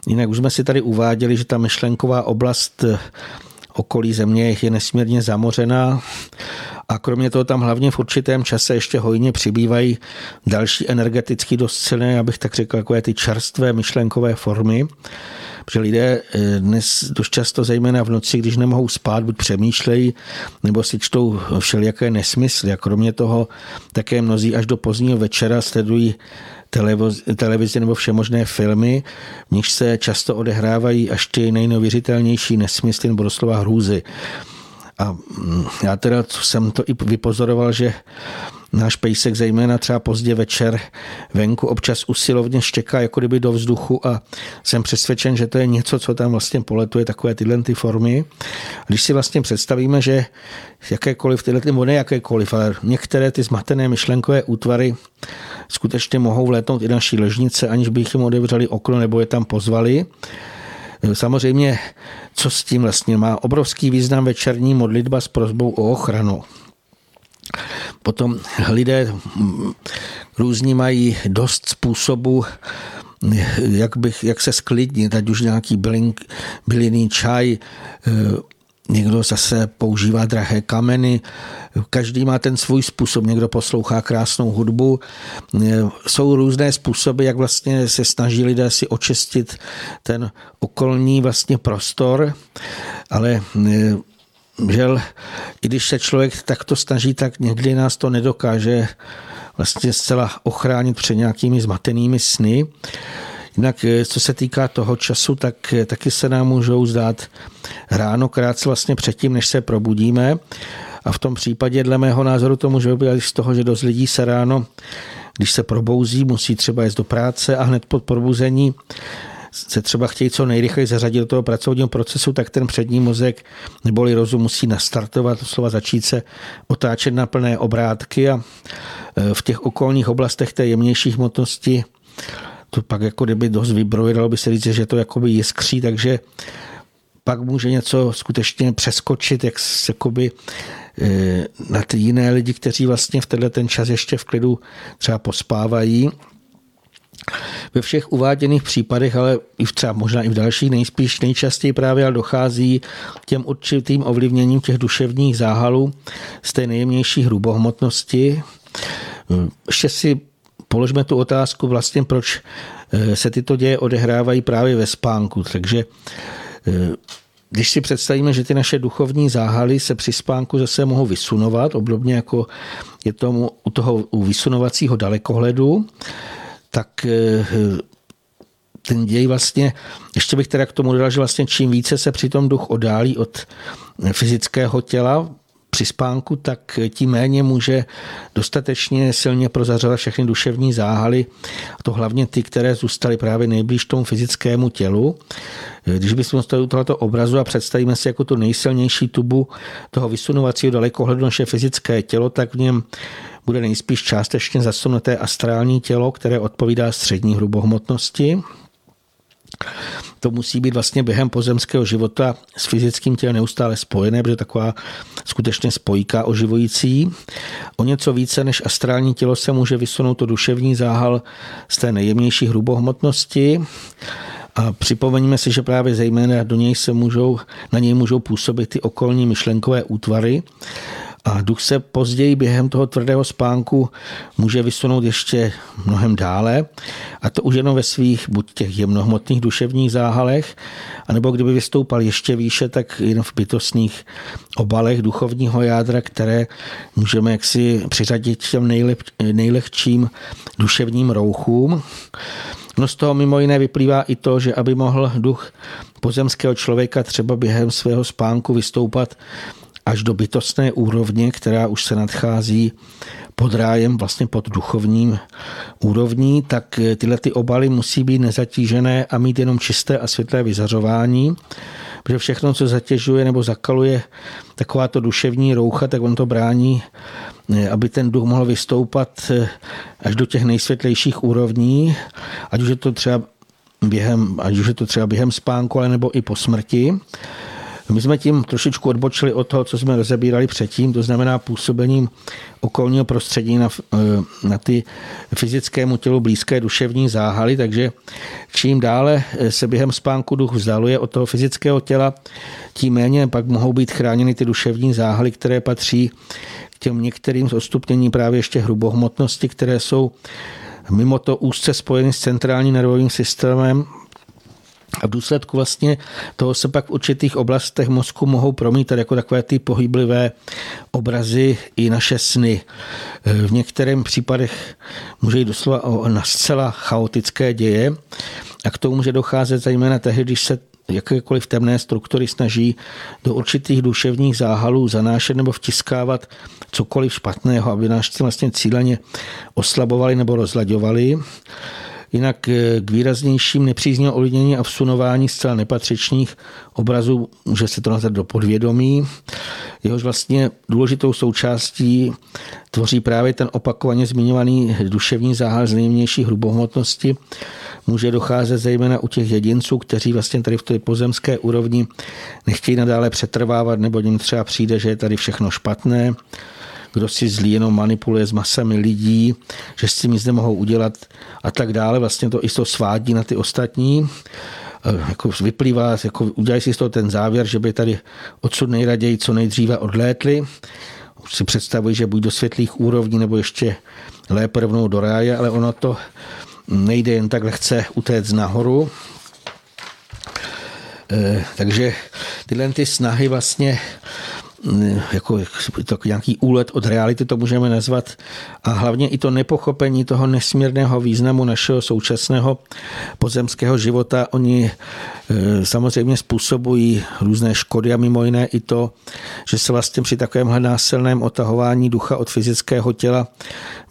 Jinak už jsme si tady uváděli, že ta myšlenková oblast okolí země je nesmírně zamořená a kromě toho tam hlavně v určitém čase ještě hojně přibývají další energeticky dost silné, abych tak řekl, takové ty čerstvé myšlenkové formy, protože lidé eh, dnes dost často, zejména v noci, když nemohou spát, buď přemýšlejí, nebo si čtou všelijaké nesmysly. A kromě toho také mnozí až do pozdního večera sledují televizi nebo všemožné filmy, v nich se často odehrávají až ty nejnověřitelnější nesmysly nebo doslova hrůzy. A mm, já teda jsem to i vypozoroval, že náš pejsek zejména třeba pozdě večer venku občas usilovně štěká jako kdyby do vzduchu a jsem přesvědčen, že to je něco, co tam vlastně poletuje, takové tyhle ty formy. Když si vlastně představíme, že jakékoliv tyhle, nebo ne jakékoliv, ale některé ty zmatené myšlenkové útvary skutečně mohou vlétnout i naší ložnice, aniž bych jim otevřeli okno nebo je tam pozvali, Samozřejmě, co s tím vlastně má obrovský význam večerní modlitba s prozbou o ochranu. Potom lidé různí mají dost způsobů, jak, bych, jak se sklidnit, ať už nějaký bylin, bylinný čaj, někdo zase používá drahé kameny, každý má ten svůj způsob, někdo poslouchá krásnou hudbu. Jsou různé způsoby, jak vlastně se snaží lidé si očistit ten okolní vlastně prostor, ale žel, i když se člověk takto snaží, tak někdy nás to nedokáže vlastně zcela ochránit před nějakými zmatenými sny. Jinak, eh, co se týká toho času, tak eh, taky se nám můžou zdát ráno krátce vlastně předtím, než se probudíme. A v tom případě, dle mého názoru, to může být z toho, že dost lidí se ráno, když se probouzí, musí třeba jít do práce a hned pod probuzení se třeba chtějí co nejrychleji zařadit do toho pracovního procesu, tak ten přední mozek neboli rozum musí nastartovat, slova začít se otáčet na plné obrátky a e, v těch okolních oblastech té jemnější hmotnosti to pak jako kdyby dost vybrojilo, dalo by se říct, že to jakoby jiskří, takže pak může něco skutečně přeskočit, jak jakoby e, na ty jiné lidi, kteří vlastně v tenhle ten čas ještě v klidu třeba pospávají ve všech uváděných případech, ale i v třeba možná i v dalších, nejspíš nejčastěji právě ale dochází k těm určitým ovlivněním těch duševních záhalů z té nejjemnější hrubohmotnosti. Ještě si položme tu otázku vlastně, proč eh, se tyto děje odehrávají právě ve spánku. Takže eh, když si představíme, že ty naše duchovní záhaly se při spánku zase mohou vysunovat, obdobně jako je tomu u toho u vysunovacího dalekohledu, tak eh, ten děj vlastně, ještě bych teda k tomu dodal, že vlastně čím více se přitom duch odálí od fyzického těla při spánku, tak tím méně může dostatečně silně prozařovat všechny duševní záhaly, a to hlavně ty, které zůstaly právě nejblíž tomu fyzickému tělu. Když bychom stali u tohoto obrazu a představíme si jako tu nejsilnější tubu toho vysunovacího dalekohledu naše fyzické tělo, tak v něm bude nejspíš částečně zasunuté astrální tělo, které odpovídá střední hrubohmotnosti. To musí být vlastně během pozemského života s fyzickým tělem neustále spojené, protože taková skutečně spojka oživující. O něco více než astrální tělo se může vysunout to duševní záhal z té nejjemnější hrubohmotnosti. A připomeňme si, že právě zejména do něj se můžou, na něj můžou působit ty okolní myšlenkové útvary, a duch se později během toho tvrdého spánku může vysunout ještě mnohem dále, a to už jenom ve svých buď těch jemnohmotných duševních záhalech, anebo kdyby vystoupal ještě výše, tak jen v bytostných obalech duchovního jádra, které můžeme jaksi přiřadit těm nejlep, nejlehčím duševním rouchům. No z toho mimo jiné vyplývá i to, že aby mohl duch pozemského člověka třeba během svého spánku vystoupat až do bytostné úrovně, která už se nadchází pod rájem, vlastně pod duchovním úrovní, tak tyhle ty obaly musí být nezatížené a mít jenom čisté a světlé vyzařování, protože všechno, co zatěžuje nebo zakaluje takováto duševní roucha, tak on to brání, aby ten duch mohl vystoupat eh, až do těch nejsvětlejších úrovní, ať už je to třeba během, ať už je to třeba během spánku, ale nebo i po smrti. My jsme tím trošičku odbočili od toho, co jsme rozebírali předtím, to znamená působením okolního prostředí na, eh, na ty fyzickému tělu blízké duševní záhaly, takže čím dále se během spánku duch vzdaluje od toho fyzického těla, tím méně pak mohou být chráněny ty duševní záhaly, které patří k těm některým zostupněním právě ještě hrubohmotnosti, které jsou mimo to úzce spojeny s centrálním nervovým systémem, a v důsledku vlastně toho se pak v určitých oblastech mozku mohou promítat jako takové ty pohyblivé obrazy i naše sny. V některých případech může jít doslova o na zcela chaotické děje a k tomu může docházet zejména tehdy, když se jakékoliv temné struktury snaží do určitých duševních záhalů zanášet nebo vtiskávat cokoliv špatného, aby nás vlastně cíleně oslabovali nebo rozlaďovali. Jinak eh, k výraznějším nepříznivým ovlivnění a vsunování zcela nepatřičných obrazů může se to nazvat do podvědomí. Jehož vlastně důležitou součástí tvoří právě ten opakovaně zmiňovaný duševní záhal z nejmější hrubohmotnosti. Může docházet zejména u těch jedinců, kteří vlastně tady v té pozemské úrovni nechtějí nadále přetrvávat, nebo jim třeba přijde, že je tady všechno špatné kdo si zlý jenom manipuluje s masami lidí, že s tím nic nemohou udělat a tak dále. Vlastně to i to svádí na ty ostatní eh, jako vyplývá, jako udělají si z toho ten závěr, že by tady odsud nejraději co nejdříve odlétli. Už si představují, že buď do světlých úrovní, nebo ještě lépe rovnou do ráje, ale ono to nejde jen tak lehce utéct nahoru. Eh, takže tyhle ty snahy vlastně jako to nějaký úlet od reality, to můžeme nazvat. A hlavně i to nepochopení toho nesmírného významu našeho současného pozemského života. Oni e, samozřejmě způsobují různé škody a mimo jiné i to, že se vlastně při takovémhle násilném otahování ducha od fyzického těla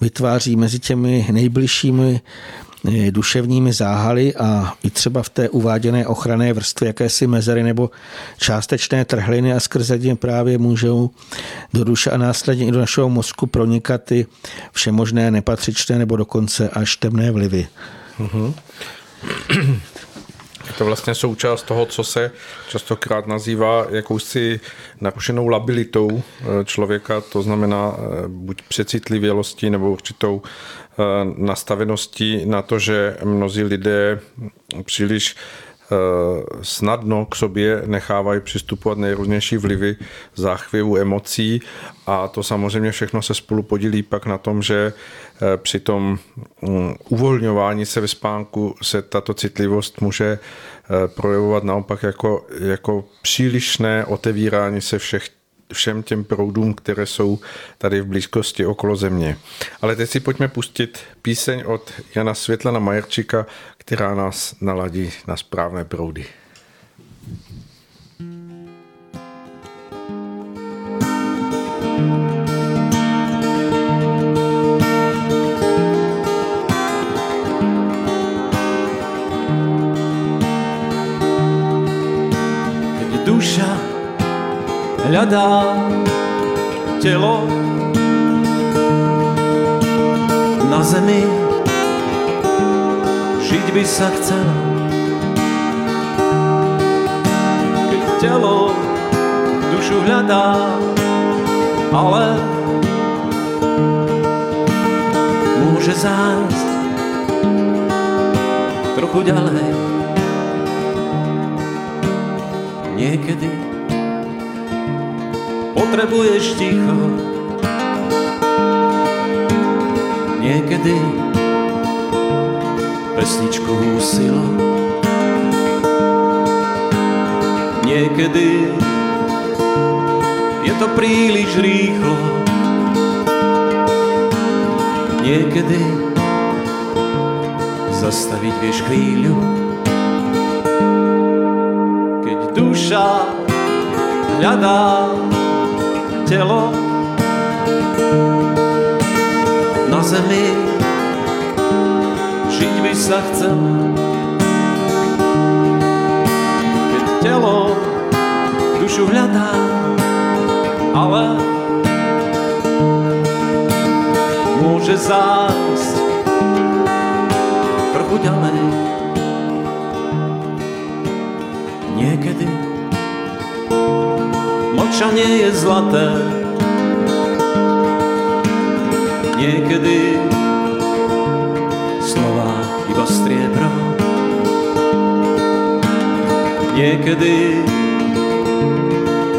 vytváří mezi těmi nejbližšími duševními záhaly a i třeba v té uváděné ochranné vrstvě jakési mezery nebo částečné trhliny a skrze ně právě můžou do duše a následně i do našeho mozku pronikat ty všemožné nepatřičné nebo dokonce až temné vlivy. Je to vlastně součást toho, co se častokrát nazývá jakousi narušenou labilitou eh, člověka, to znamená eh, buď přecitlivělostí nebo určitou eh, nastaveností na to, že mnozí lidé příliš snadno k sobě nechávají přistupovat nejrůznější vlivy záchvěvů emocí a to samozřejmě všechno se spolu podílí pak na tom, že při tom mm, uvolňování se ve spánku se tato citlivost může projevovat naopak jako, jako přílišné otevírání se všech všem těm proudům, které jsou tady v blízkosti okolo země. Ale teď si pojďme pustit píseň od Jana Světlana Majerčika, která nás naladí na správné proudy. Hľadá telo na zemi. Žiť by sa chcel, keď telo dušu hľadá, ale môže zájsť trochu ďalej. Niekedy potrebuješ ticho. Niekedy pesničku úsilo Niekedy je to príliš rýchlo. Niekedy zastaviť vieš chvíľu Keď duša hľadá telo na zemi. Žiť by sa chcel, keď telo dušu hľadá, ale môže zájsť trochu ďalej. Niekedy mlčanie je zlaté, niekedy slova iba striebro. Niekedy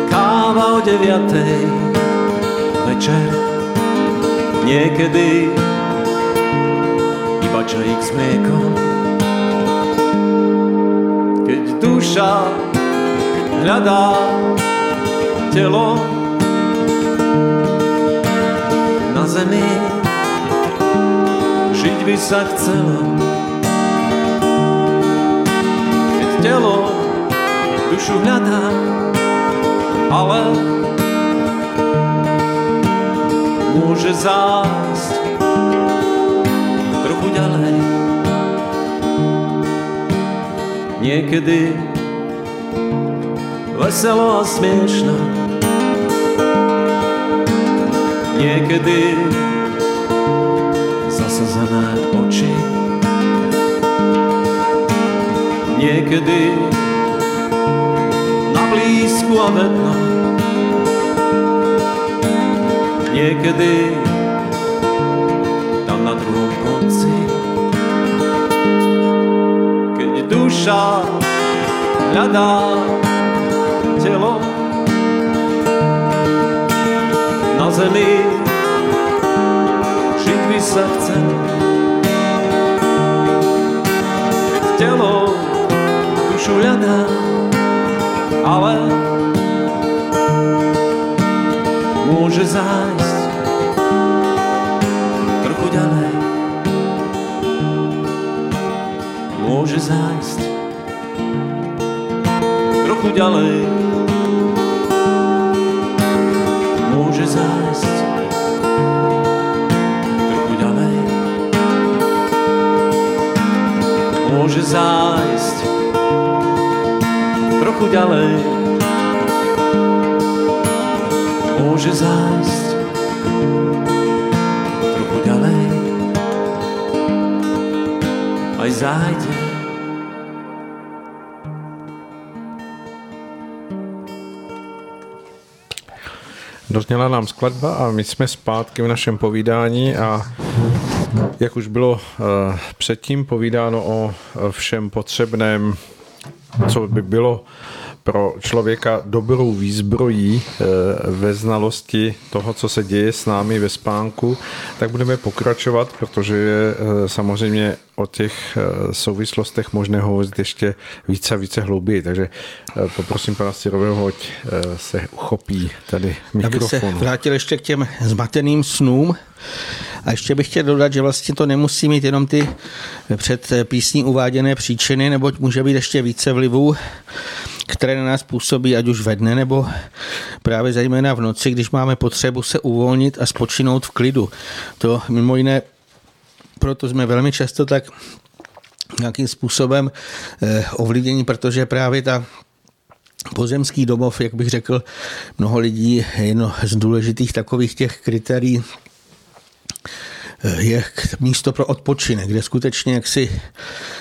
káva o deviatej večer, niekedy iba čajík s mliekom. Keď duša hľadá telo na zemi, žiť by sa chcelo. Keď telo dušu hľadá, ale môže zásť trochu ďalej. Niekedy veselo a smiešno, niekedy zasazené oči, niekedy na blízku a vedno, niekedy tam na druhom konci. Keď duša hľadá zemi, žiť by sa telo dušu hľadá, ale môže zájsť trochu ďalej. Môže zájsť trochu ďalej. Zájsť trochu ďalej. Môže zájsť trochu ďalej. Aj zájde. Dozněla nám skladba a my jsme zpátky v našem povídání a jak už bylo uh, předtím povídáno o všem potřebném, co by bylo pro člověka dobrou výzbrojí eh, ve znalosti toho, co se děje s námi ve spánku, tak budeme pokračovat, protože je eh, samozřejmě o těch eh, souvislostech možné hovořit ještě více a více hlouběji. Takže poprosím pana Sirového, ať se uchopí tady mikrofon. Abych se vrátil ještě k těm zmateným snům. A ještě bych chtěl dodat, že vlastně to nemusí mít jenom ty před písní uváděné příčiny, neboť může být ještě více vlivů které na nás působí, ať už ve dne nebo právě zejména v noci, když máme potřebu se uvolnit a spočinout v klidu. To mimo jiné, proto jsme velmi často tak nějakým způsobem eh, ovlivnění, protože právě ta Pozemský domov, jak bych řekl, mnoho lidí je jedno z důležitých takových těch kritérií je místo pro odpočinek, kde skutečně jak si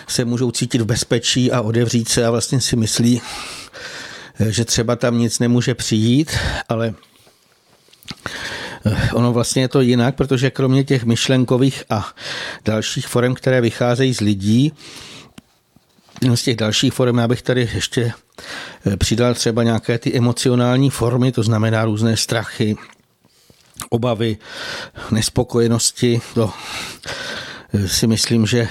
se můžou cítit v bezpečí a odevřít se a vlastně si myslí, že třeba tam nic nemůže přijít, ale eh, Ono vlastně je to jinak, protože kromě těch myšlenkových a dalších forem, které vycházejí z lidí, z těch dalších forem já bych tady ještě eh, přidal třeba nějaké ty emocionální formy, to znamená různé strachy, obavy, nespokojenosti. To eh, si myslím, že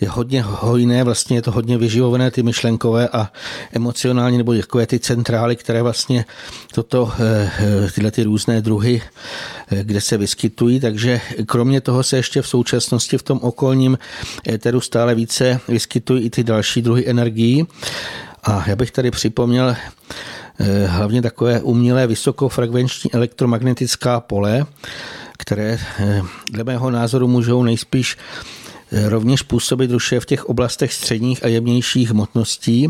je hodně hojné, vlastně je to hodně vyživované ty myšlenkové a emocionální nebo takové ty centrály, které vlastně toto, eh, eh, tyhle ty různé druhy, eh, kde se vyskytují, takže kromě toho se ještě v současnosti v tom okolním éteru stále více vyskytují i ty další druhy energií. A já bych tady připomněl hlavně takové umělé vysokofrekvenční elektromagnetická pole, které dle mého názoru můžou nejspíš rovněž působit duše v těch oblastech středních a jemnějších hmotností.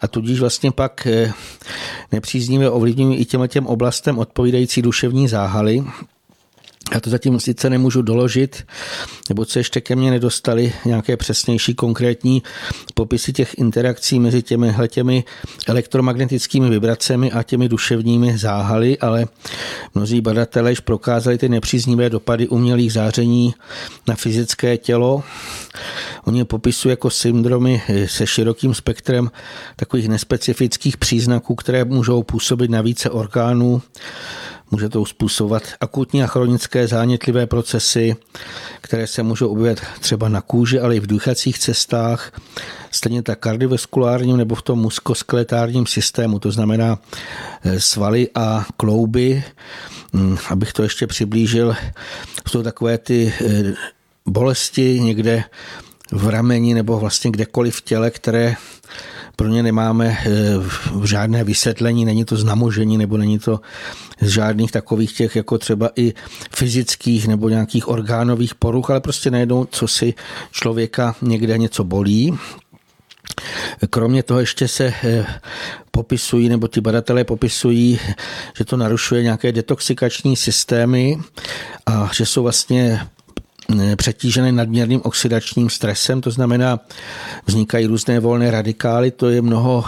A tudíž vlastně pak nepříznivě ovlivňují i těm oblastem odpovídající duševní záhaly, já to zatím sice nemůžu doložit, nebo se ještě ke mně nedostali nějaké přesnější konkrétní popisy těch interakcí mezi těmi těmi elektromagnetickými vibracemi a těmi duševními záhaly, ale mnozí badatelé již prokázali ty nepříznivé dopady umělých záření na fyzické tělo. Oni popisují jako syndromy se širokým spektrem takových nespecifických příznaků, které můžou působit na více orgánů, Může to způsobovat akutní a chronické zánětlivé procesy, které se můžou objevit třeba na kůži, ale i v dýchacích cestách, stejně tak kardiovaskulárním nebo v tom muskoskeletárním systému, to znamená eh, svaly a klouby. Hm, abych to ještě přiblížil, jsou takové ty eh, bolesti někde v rameni nebo vlastně kdekoliv v těle, které pro ně nemáme eh, žádné vysvětlení, není to znamožení nebo není to z žádných takových těch jako třeba i fyzických nebo nějakých orgánových poruch, ale prostě najednou, co si člověka někde něco bolí, Kromě toho ještě se eh, popisují, nebo ti badatelé popisují, že to narušuje nějaké detoxikační systémy a že jsou vlastně přetížené nadměrným oxidačním stresem, to znamená, vznikají různé volné radikály, to je mnoho,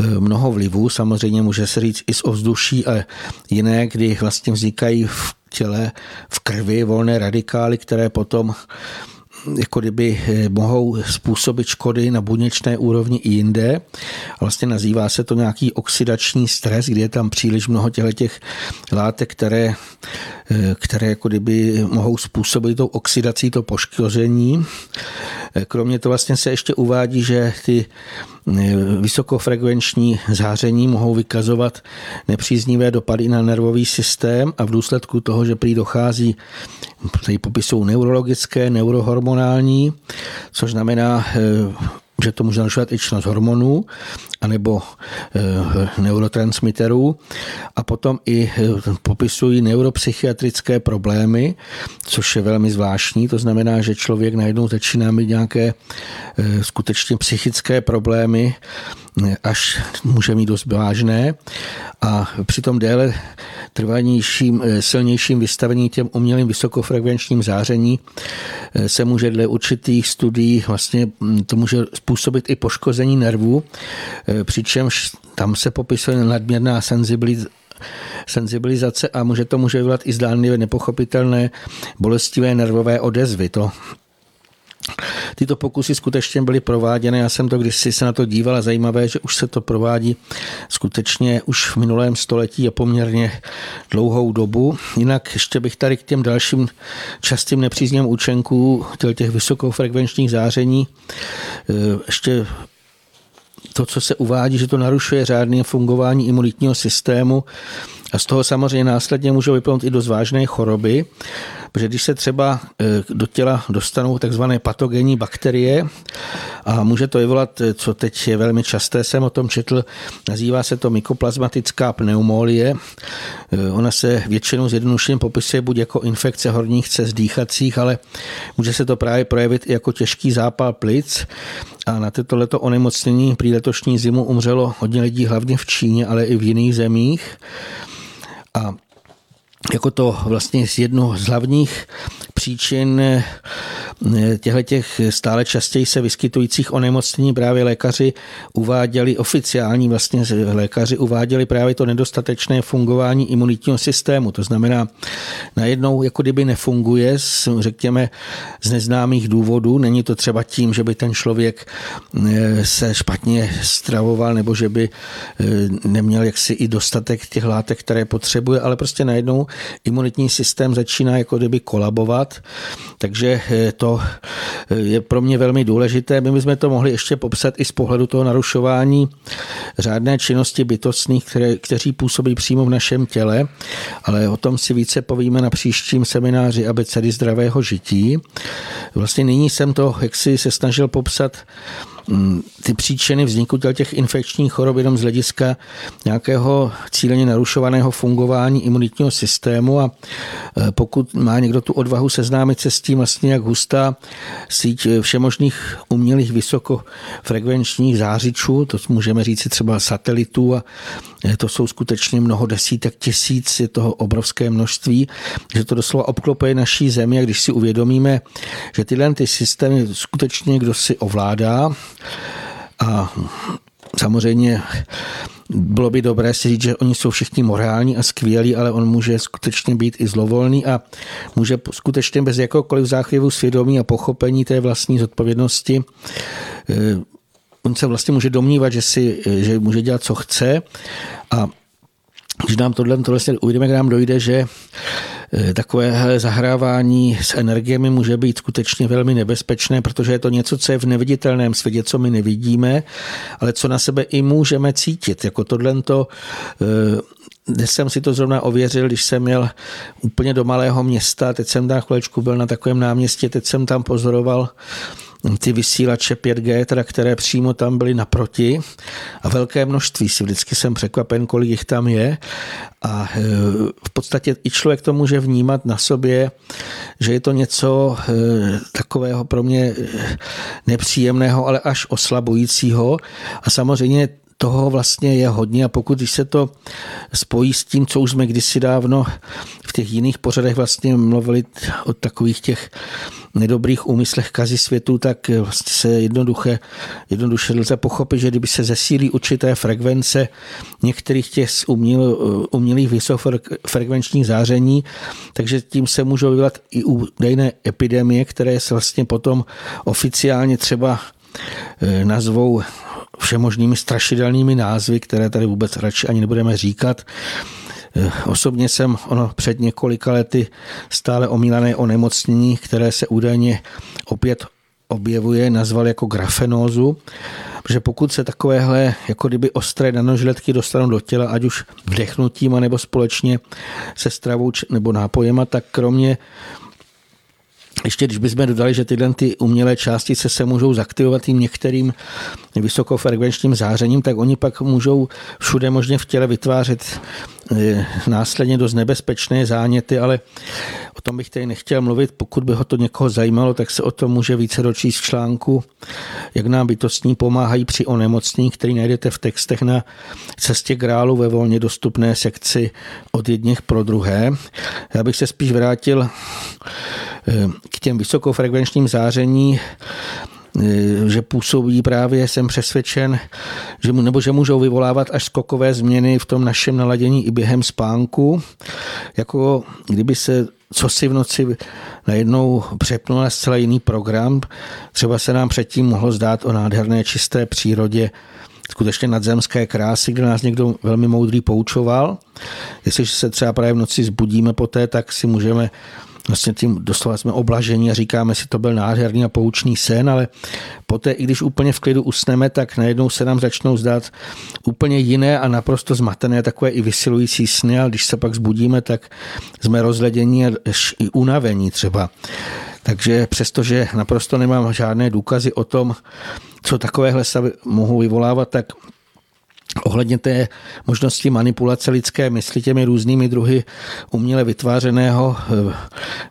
eh, mnoho vlivů, samozřejmě může se říct i z ovzduší a jiné, kdy vlastně vznikají v těle, v krvi volné radikály, které potom jako kdyby eh, mohou způsobit škody na buněčné úrovni i jinde. Vlastně nazývá se to nějaký oxidační stres, kdy je tam příliš mnoho těch látek, které, eh, které jako kdyby mohou způsobit tou oxidací to poškození. Eh, kromě toho vlastně se ještě uvádí, že ty vysokofrekvenční záření mohou vykazovat nepříznivé dopady na nervový systém a v důsledku toho, že prý dochází tady popisují neurologické, neurohormonální, což znamená, eh, že to může narušovat i činnost hormonů anebo e, neurotransmiterů a potom i e, popisují neuropsychiatrické problémy, což je velmi zvláštní. To znamená, že člověk najednou začíná mít nějaké e, skutečně psychické problémy, až může mít dost vážné a přitom déle trvanějším, silnějším vystavení těm umělým vysokofrekvenčním záření se může dle určitých studií vlastně to může způsobit i poškození nervů, přičemž tam se popisuje nadměrná senzibilizace senzibilizace a může to může vyvolat i zdánlivě nepochopitelné bolestivé nervové odezvy. To Tyto pokusy skutečně byly prováděny, já jsem to kdysi se na to dívala, zajímavé, že už se to provádí skutečně už v minulém století a poměrně dlouhou dobu. Jinak ještě bych tady k těm dalším častým nepříznivým účinků těch vysokofrekvenčních záření eh, ještě to, co se uvádí, že to narušuje řádné fungování imunitního systému a z toho samozřejmě následně můžou vypnout i dost vážné choroby, protože když se třeba e, do těla dostanou takzvané patogenní bakterie a může to vyvolat, e, co teď je velmi časté, jsem o tom četl, nazývá se to mykoplazmatická pneumolie. E, ona se většinou zjednodušeně popisuje buď jako infekce horních cest dýchacích, ale může se to právě projevit i jako těžký zápal plic. A na toto leto onemocnění při letošní zimu umřelo hodně lidí, hlavně v Číně, ale i v jiných zemích. A jako to vlastně z jedno z hlavních příčin eh, těchto těch stále častěji se vyskytujících onemocnění právě lékaři uváděli, oficiální vlastně lékaři uváděli právě to nedostatečné fungování imunitního systému. To znamená, najednou jako kdyby nefunguje, řekněme, z neznámých důvodů. Není to třeba tím, že by ten člověk eh, se špatně stravoval nebo že by eh, neměl jaksi i dostatek těch látek, které potřebuje, ale prostě najednou imunitní systém začíná jako kdyby kolabovat, takže eh, to eh, je pro mě velmi důležité. My bychom to mohli ještě popsat i z pohledu toho narušování řádné činnosti bytostných, které, kteří působí přímo v našem těle, ale o tom si více povíme na příštím semináři abecedy zdravého žití. vlastně nyní jsem to, jak si se snažil popsat, ty příčiny vzniku těch infekčních chorob jenom z hlediska nějakého cíleně narušovaného fungování imunitního systému a e, pokud má někdo tu odvahu seznámit se s tím vlastně, jak hustá síť všemožných umělých vysokofrekvenčních zářičů, to můžeme říct třeba satelitů a e, to jsou skutečně mnoho desítek tisíc, je toho obrovské množství, že to doslova obklopuje naší zemi a když si uvědomíme, že tyhle ty systémy skutečně kdo si ovládá, a samozřejmě bylo by dobré si říct, že oni jsou všichni morální a skvělí, ale on může skutečně být i zlovolný a může skutečně bez jakéhokoliv záchvěvu svědomí a pochopení té vlastní zodpovědnosti eh, on se vlastně může domnívat, že, si, že může dělat, co chce. A když nám tohle, tohle uvidíme, jak nám dojde, že Eh, takové zahrávání s energiemi může být skutečně velmi nebezpečné, protože je to něco, co je v neviditelném světě, co my nevidíme, ale co na sebe i můžeme cítit. Jako tohle to eh, dnes jsem si to zrovna ověřil, když jsem měl úplně do malého města, teď jsem tam chvilečku byl na takovém náměstí, teď jsem tam pozoroval ty vysílače 5G, teda, které přímo tam byly naproti a velké množství. Si vždycky jsem překvapen, kolik jich tam je a e, v podstatě i člověk to může vnímat na sobě, že je to něco e, takového pro mě e, nepříjemného, ale až oslabujícího a samozřejmě toho vlastně je hodně a pokud když se to spojí s tím, co už jsme kdysi dávno v těch jiných pořadech vlastně mluvili o takových těch nedobrých úmyslech kazy světu, tak vlastně se jednoduše, jednoduše lze pochopit, že kdyby se zesílí určité frekvence některých těch uměl, umělých vysokofrekvenčních záření, takže tím se můžou vyvolat i údajné epidemie, které se vlastně potom oficiálně třeba eh, nazvou všemožnými strašidelnými názvy, které tady vůbec radši ani nebudeme říkat. Eh, osobně jsem ono před několika lety stále omílané onemocnění, které se údajně opět objevuje, nazval jako grafenózu, protože pokud se takovéhle jako kdyby ostré nanožletky dostanou do těla, ať už vdechnutím, nebo společně se stravou nebo nápojema, tak kromě ještě když bychom dodali, že tyhle ty umělé částice se můžou zaktivovat tím některým vysokofrekvenčním zářením, tak oni pak můžou všude možně v těle vytvářet následně dost nebezpečné záněty, ale o tom bych tady nechtěl mluvit. Pokud by ho to někoho zajímalo, tak se o tom může více dočíst v článku, jak nám bytostní pomáhají při onemocnění, který najdete v textech na cestě grálu ve volně dostupné sekci od jedněch pro druhé. Já bych se spíš vrátil eh, k těm vysokofrekvenčním záření že působí právě, jsem přesvědčen, že, nebo že můžou vyvolávat až skokové změny v tom našem naladění i během spánku, jako kdyby se co si v noci najednou přepnul na zcela jiný program. Třeba se nám předtím mohlo zdát o nádherné čisté přírodě skutečně nadzemské krásy, kde nás někdo velmi moudrý poučoval. Jestliže se třeba právě v noci zbudíme poté, tak si můžeme vlastně tím doslova jsme oblažení a říkáme si, to byl nádherný a poučný sen, ale poté, i když úplně v klidu usneme, tak najednou se nám začnou zdát úplně jiné a naprosto zmatené, takové i vysilující sny, ale když se pak zbudíme, tak jsme rozledění a i unavení třeba. Takže přestože naprosto nemám žádné důkazy o tom, co takovéhle stavy mohou vyvolávat, tak ohledně té možnosti manipulace lidské mysli těmi různými druhy uměle vytvářeného eh,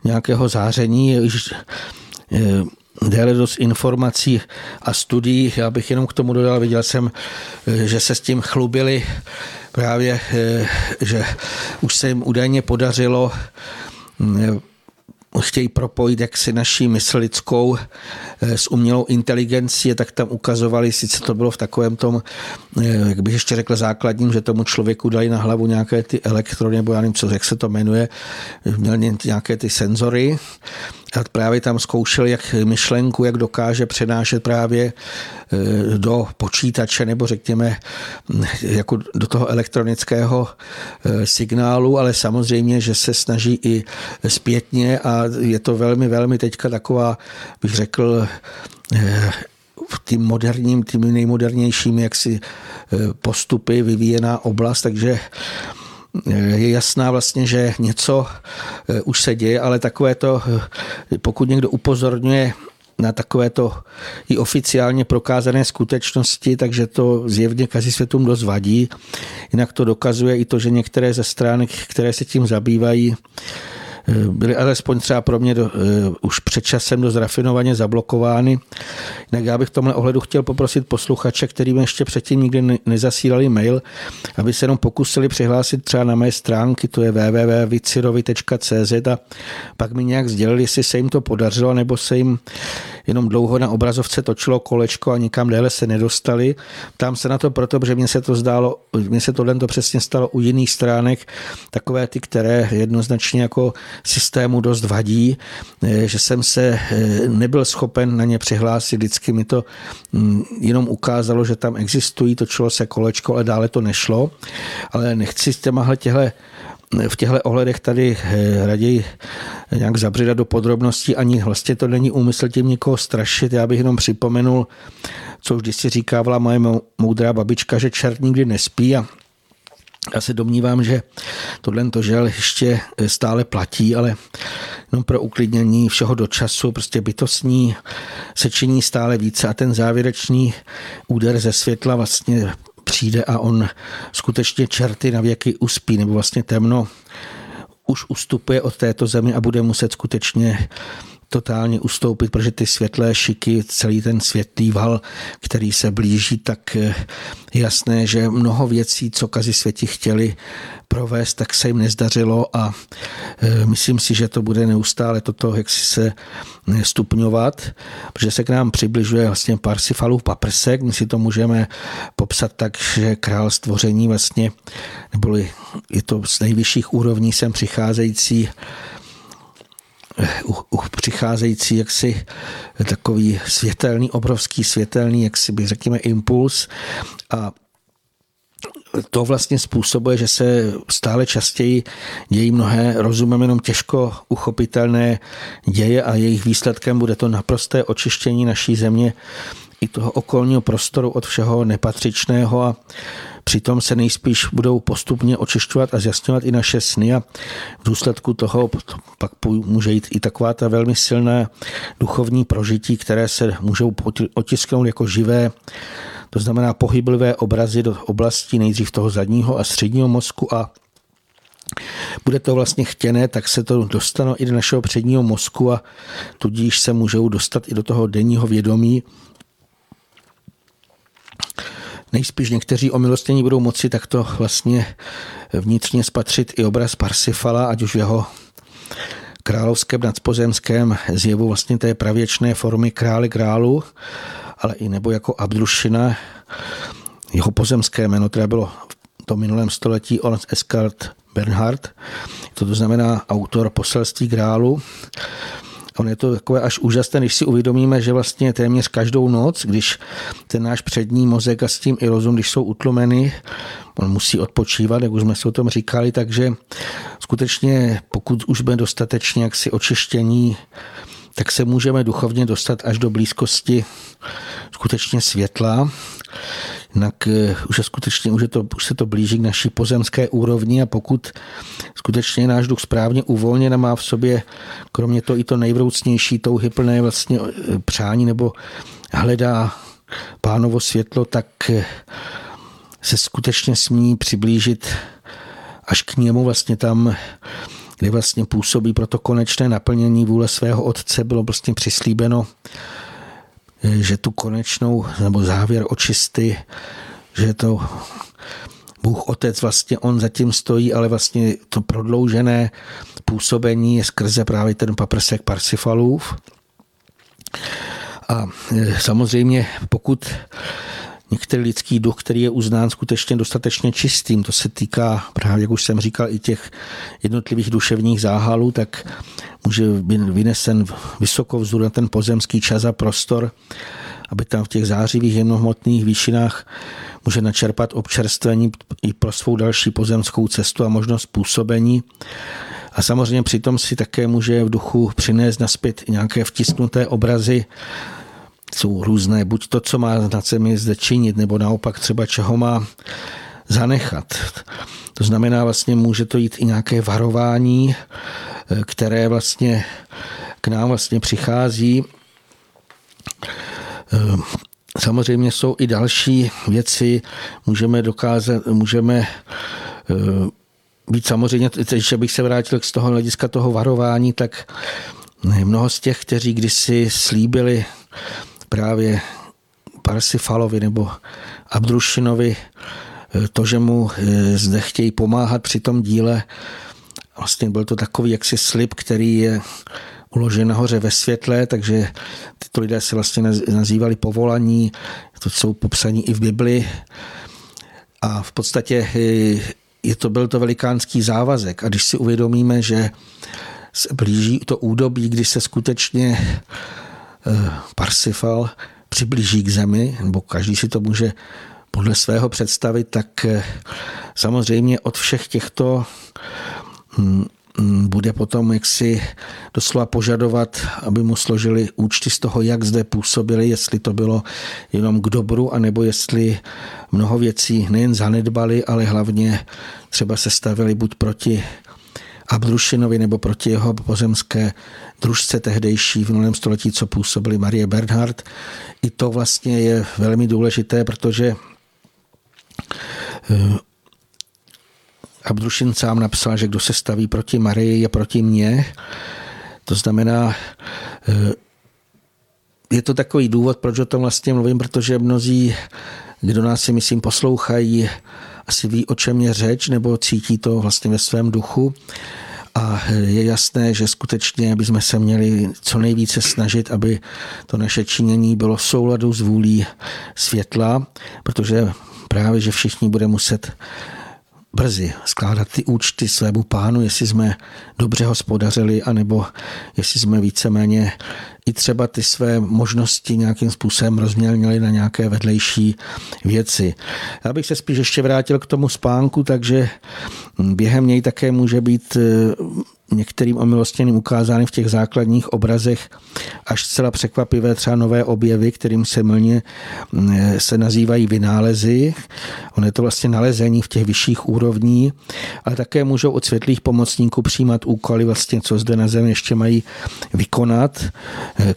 nějakého záření, eh, déle dost informací a studií. Já bych jenom k tomu dodal, viděl jsem, eh, že se s tím chlubili právě, že už se jim údajně podařilo chtějí propojit jaksi naší mysl lidskou eh, s umělou inteligencí, tak tam ukazovali, sice to bylo v takovém tom, eh, jak bych ještě řekl, základním, že tomu člověku dali na hlavu nějaké ty elektrony, nebo já nevím, co, jak se to jmenuje, měl nějaké ty senzory a právě tam zkoušel, jak myšlenku, jak dokáže přenášet právě e, do počítače nebo řekněme jako do toho elektronického e, signálu, ale samozřejmě, že se snaží i zpětně a je to velmi, velmi teďka taková, bych řekl, e, tím moderním, tím nejmodernějším jaksi postupy vyvíjená oblast, takže je jasná vlastně, že něco už se děje, ale takové to, pokud někdo upozorňuje na takovéto i oficiálně prokázané skutečnosti, takže to zjevně světům dost vadí. Jinak to dokazuje i to, že některé ze stránek, které se tím zabývají, Eh, byly alespoň třeba pro mě do, uh, už před časem dost rafinovaně zablokovány. Jinak já bych v tomhle ohledu chtěl poprosit posluchače, kterým ještě předtím nikdy ne, nezasílali mail, aby se jenom pokusili přihlásit třeba na mé stránky, to je www.vicirovi.cz a pak mi nějak sdělili, jestli se jim to podařilo, nebo se jim jenom dlouho na obrazovce točilo kolečko a nikam déle se nedostali. Tam se na to proto, protože mně se to zdálo, mně se tohle to přesně stalo u jiných stránek, takové ty, které jednoznačně jako systému dost vadí, eh, že jsem se eh, nebyl schopen na ně přihlásit. Vždycky mi to mm, jenom ukázalo, že tam existují, točilo se kolečko, ale dále to nešlo. Ale nechci s těmahle těhle v těchto ohledech tady eh, raději nějak zabředat do podrobností, ani vlastně to není úmysl tím někoho strašit. Já bych jenom připomenul, co už si říkávala moje moudrá babička, že čert nikdy nespí a já se domnívám, že tohle to žel ještě stále platí, ale jenom pro uklidnění všeho do času, prostě bytostní se činí stále více a ten závěrečný úder ze světla vlastně přijde a on skutečně čerty na věky uspí, nebo vlastně temno už ustupuje od této země a bude muset skutečně totálně ustoupit, protože ty světlé šiky, celý ten světlý val, který se blíží, tak je jasné, že mnoho věcí, co kazi světi chtěli provést, tak se jim nezdařilo a e, myslím si, že to bude neustále toto, jak si se stupňovat, protože se k nám přibližuje vlastně Parsifalův paprsek, my si to můžeme popsat tak, že král stvoření vlastně, neboli je to z nejvyšších úrovní sem přicházející uh, uh, přicházející jaksi takový světelný, obrovský světelný, jak si by řekněme, impuls. A to vlastně způsobuje, že se stále častěji dějí mnohé rozumem jenom těžko uchopitelné děje a jejich výsledkem bude to naprosté očištění naší země i toho okolního prostoru od všeho nepatřičného a Přitom se nejspíš budou postupně očišťovat a zjasňovat i naše sny a v důsledku toho pak může jít i taková ta velmi silná duchovní prožití, které se můžou otisknout jako živé to znamená pohyblivé obrazy do oblasti nejdřív toho zadního a středního mozku a bude to vlastně chtěné, tak se to dostane i do našeho předního mozku a tudíž se můžou dostat i do toho denního vědomí, Nejspíš někteří omilostnění budou moci takto vlastně vnitřně spatřit i obraz Parsifala, ať už v jeho královském nadpozemském zjevu vlastně té pravěčné formy krále králu, ale i nebo jako Abdrušina, jeho pozemské jméno, které bylo v tom minulém století Ons Eskart Bernhard, to znamená autor poselství králu. On je to takové až úžasné, když si uvědomíme, že vlastně téměř každou noc, když ten náš přední mozek a s tím i rozum, když jsou utlumeny, on musí odpočívat, jak už jsme si o tom říkali, takže skutečně pokud už jsme dostatečně jaksi očištění, tak se můžeme duchovně dostat až do blízkosti skutečně světla. Jinak eh, už, je skutečně, už, je to, už se to blíží k naší pozemské úrovni a pokud skutečně náš duch správně uvolněn a má v sobě kromě toho i to nejvroucnější touhy plné vlastně eh, přání nebo hledá pánovo světlo, tak eh, se skutečně smí přiblížit až k němu. Vlastně tam, kde vlastně působí pro to konečné naplnění vůle svého otce, bylo vlastně přislíbeno že tu konečnou, nebo závěr očisty, že to Bůh Otec vlastně on zatím stojí, ale vlastně to prodloužené působení je skrze právě ten paprsek Parsifalův. A e, samozřejmě pokud některý lidský duch, který je uznán skutečně dostatečně čistým. To se týká právě, jak už jsem říkal, i těch jednotlivých duševních záhalů, tak může být vynesen vysoko vzhůru na ten pozemský čas a prostor, aby tam v těch zářivých jemnohmotných výšinách může načerpat občerstvení i pro svou další pozemskou cestu a možnost působení. A samozřejmě přitom si také může v duchu přinést naspět nějaké vtisknuté obrazy jsou různé, buď to, co má na zemi zde činit, nebo naopak třeba čeho má zanechat. To znamená, vlastně může to jít i nějaké varování, které vlastně k nám vlastně přichází. Samozřejmě jsou i další věci, můžeme dokázat, můžeme být samozřejmě, že bych se vrátil z toho hlediska toho varování, tak mnoho z těch, kteří kdysi slíbili právě Parsifalovi nebo Abdrušinovi to, že mu eh, zde chtějí pomáhat při tom díle, vlastně byl to takový jaksi slib, který je uložen nahoře ve světle, takže tyto lidé se vlastně nazývali povolaní, to jsou popsaní i v Bibli. A v podstatě eh, je to, byl to velikánský závazek. A když si uvědomíme, že se blíží to údobí, kdy se skutečně Parsifal přiblíží k zemi, nebo každý si to může podle svého představit, tak eh, samozřejmě od všech těchto hm, hm, bude potom jaksi doslova požadovat, aby mu složili účty z toho, jak zde působili, jestli to bylo jenom k dobru, anebo jestli mnoho věcí nejen zanedbali, ale hlavně třeba se stavili buď proti Abdrušinovi nebo proti jeho pozemské družce tehdejší v minulém století, co působili Marie Bernhardt. I to vlastně je velmi důležité, protože eh, Abdrušin sám napsal, že kdo se staví proti Marii, je proti mně. To znamená, eh, je to takový důvod, proč o tom vlastně mluvím, protože mnozí, kdo nás si myslím poslouchají, asi ví, o čem je řeč, nebo cítí to vlastně ve svém duchu. A je jasné, že skutečně bychom se měli co nejvíce snažit, aby to naše činění bylo v souladu s vůlí světla, protože právě, že všichni bude muset brzy skládat ty účty svému pánu, jestli jsme dobře hospodařili, anebo jestli jsme víceméně i třeba ty své možnosti nějakým způsobem rozmělnili na nějaké vedlejší věci. Já bych se spíš ještě vrátil k tomu spánku, takže během něj také může být některým omilostněným ukázány v těch základních obrazech až zcela překvapivé třeba nové objevy, kterým se mlně mm, se nazývají vynálezy. On je to vlastně nalezení v těch vyšších úrovní, ale také můžou od světlých pomocníků přijímat úkoly, vlastně, co zde na zemi ještě mají vykonat.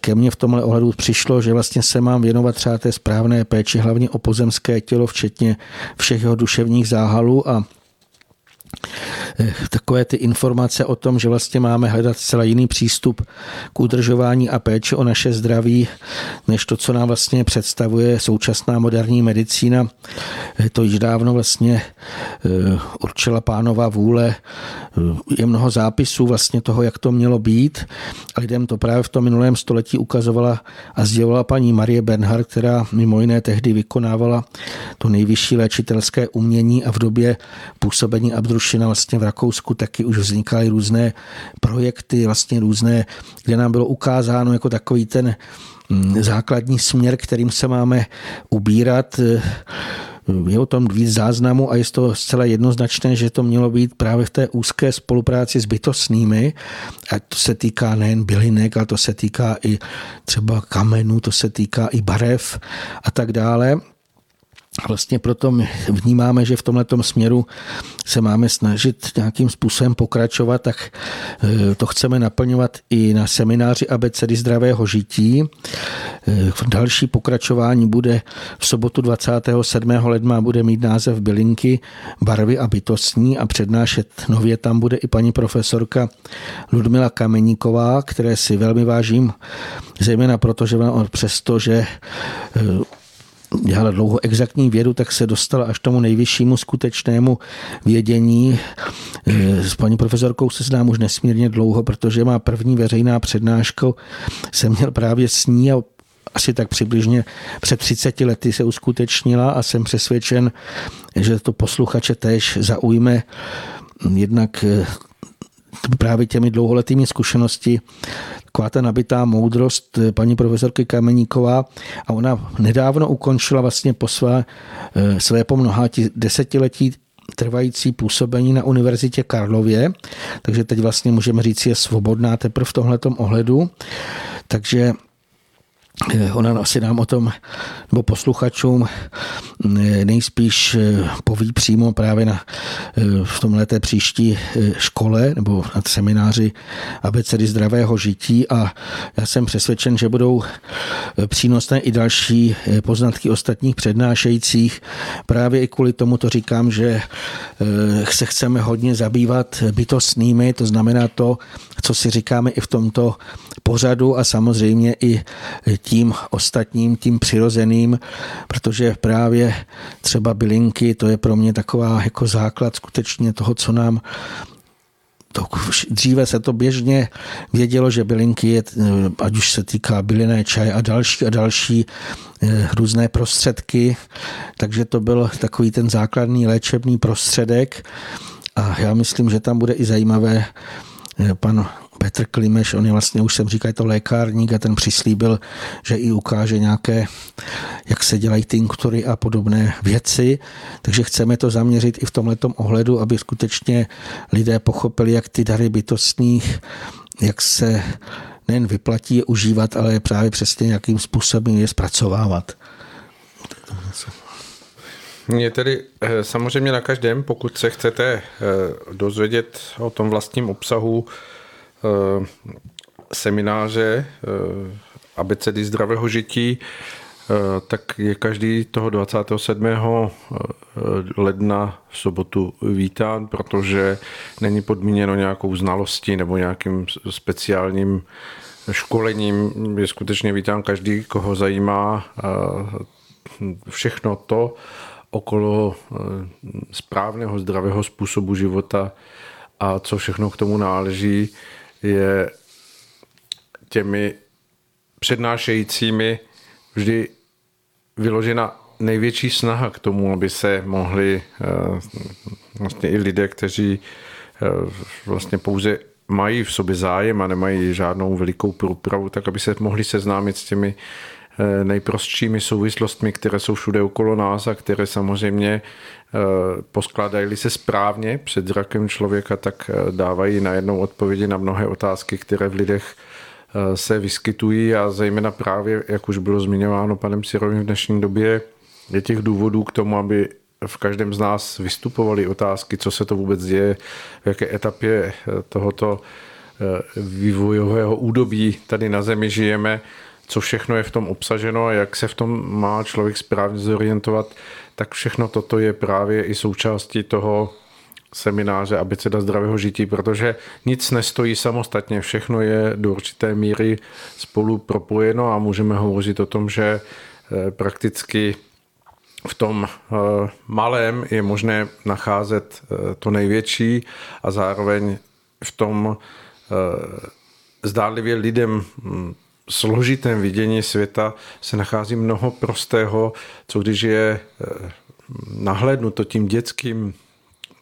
Ke mně v tomhle ohledu přišlo, že vlastně se mám věnovat třeba té správné péči, hlavně o pozemské tělo, včetně všech jeho duševních záhalů a takové ty informace o tom, že vlastně máme hledat zcela jiný přístup k udržování a péči o naše zdraví, než to, co nám vlastně představuje současná moderní medicína. Eh, to již dávno vlastně eh, určila pánová vůle. Je mnoho zápisů vlastně toho, jak to mělo být. A lidem to právě v tom minulém století ukazovala a sdělovala paní Marie Bernhard, která mimo jiné tehdy vykonávala to nejvyšší léčitelské umění a v době působení Abdrušina vlastně v Rakousku taky už vznikaly různé projekty, vlastně různé, kde nám bylo ukázáno jako takový ten mm, základní směr, kterým se máme ubírat je o tom víc záznamu a je to zcela jednoznačné, že to mělo být právě v té úzké spolupráci s bytostnými. A to se týká nejen bylinek, ale to se týká i třeba kamenů, to se týká i barev a tak dále. Vlastně proto my vnímáme, že v tomto směru se máme snažit nějakým způsobem pokračovat, tak eh, to chceme naplňovat i na semináři abecedy zdravého žití. Eh, další pokračování bude v sobotu 27. ledna bude mít název Bylinky, barvy a bytostní a přednášet nově tam bude i paní profesorka Ludmila Kameníková, které si velmi vážím, zejména proto, že přesto, že eh, dělala dlouho exaktní vědu, tak se dostala až tomu nejvyššímu skutečnému vědění. E, s paní profesorkou se znám už nesmírně dlouho, protože má první veřejná přednáška, jsem měl právě s ní a asi tak přibližně před 30 lety se uskutečnila a jsem přesvědčen, že to posluchače tež zaujme jednak e, právě těmi dlouholetými zkušenosti taková ta nabitá moudrost eh, paní profesorky Kameníková a ona nedávno ukončila vlastně po své, eh, své po mnoha desetiletí trvající působení na Univerzitě Karlově, takže teď vlastně můžeme říct, je svobodná teprve v tomhletom ohledu. Takže ona asi nám o tom, nebo posluchačům nejspíš poví přímo právě na, v tomhle té příští škole nebo na semináři abecedy zdravého žití a já jsem přesvědčen, že budou přínosné i další poznatky ostatních přednášejících. Právě i kvůli tomu to říkám, že se chceme hodně zabývat bytostnými, to znamená to, co si říkáme i v tomto pořadu a samozřejmě i tím ostatním, tím přirozeným, protože právě třeba bylinky, to je pro mě taková jako základ skutečně toho, co nám to, dříve se to běžně vědělo, že bylinky, je, ať už se týká bylinné čaje a další a další eh, různé prostředky, takže to byl takový ten základní léčebný prostředek. A já myslím, že tam bude i zajímavé eh, pan Petr Klimeš, on je vlastně, už jsem říkal, je to lékárník a ten přislíbil, že i ukáže nějaké, jak se dělají tinktury a podobné věci. Takže chceme to zaměřit i v tomhle ohledu, aby skutečně lidé pochopili, jak ty dary bytostných, jak se nejen vyplatí je užívat, ale právě přesně jakým způsobem je zpracovávat. Je tedy eh, samozřejmě na každém, pokud se chcete eh, dozvědět o tom vlastním obsahu semináře eh, abecedy zdravého žití, eh, tak je každý toho 27. ledna v sobotu vítán, protože není podmíněno nějakou znalostí nebo nějakým speciálním školením. Je skutečně vítán každý, koho zajímá všechno to okolo správného zdravého způsobu života a co všechno k tomu náleží je těmi přednášejícími vždy vyložena největší snaha k tomu, aby se mohli eh, vlastně i lidé, kteří eh, vlastně pouze mají v sobě zájem a nemají žádnou velikou průpravu, tak aby se mohli seznámit s těmi nejprostšími souvislostmi, které jsou všude okolo nás a které samozřejmě Eh, poskládají se správně před zrakem člověka, tak eh, dávají najednou odpovědi na mnohé otázky, které v lidech eh, se vyskytují. A zejména právě, jak už bylo zmiňováno panem Sirovým v dnešní době, je těch důvodů k tomu, aby v každém z nás vystupovaly otázky, co se to vůbec děje, v jaké etapě tohoto vývojového údobí tady na Zemi žijeme, co všechno je v tom obsaženo a jak se v tom má člověk správně zorientovat, tak všechno toto je právě i součástí toho semináře abeceda zdravého žití, protože nic nestojí samostatně, všechno je do určité míry spolu propojeno a můžeme hovořit o tom, že eh, prakticky v tom eh, malém je možné nacházet eh, to největší a zároveň v tom zdánlivě lidem hm, složitém vidění světa se nachází mnoho prostého, co když je eh, nahlédnuto tím dětským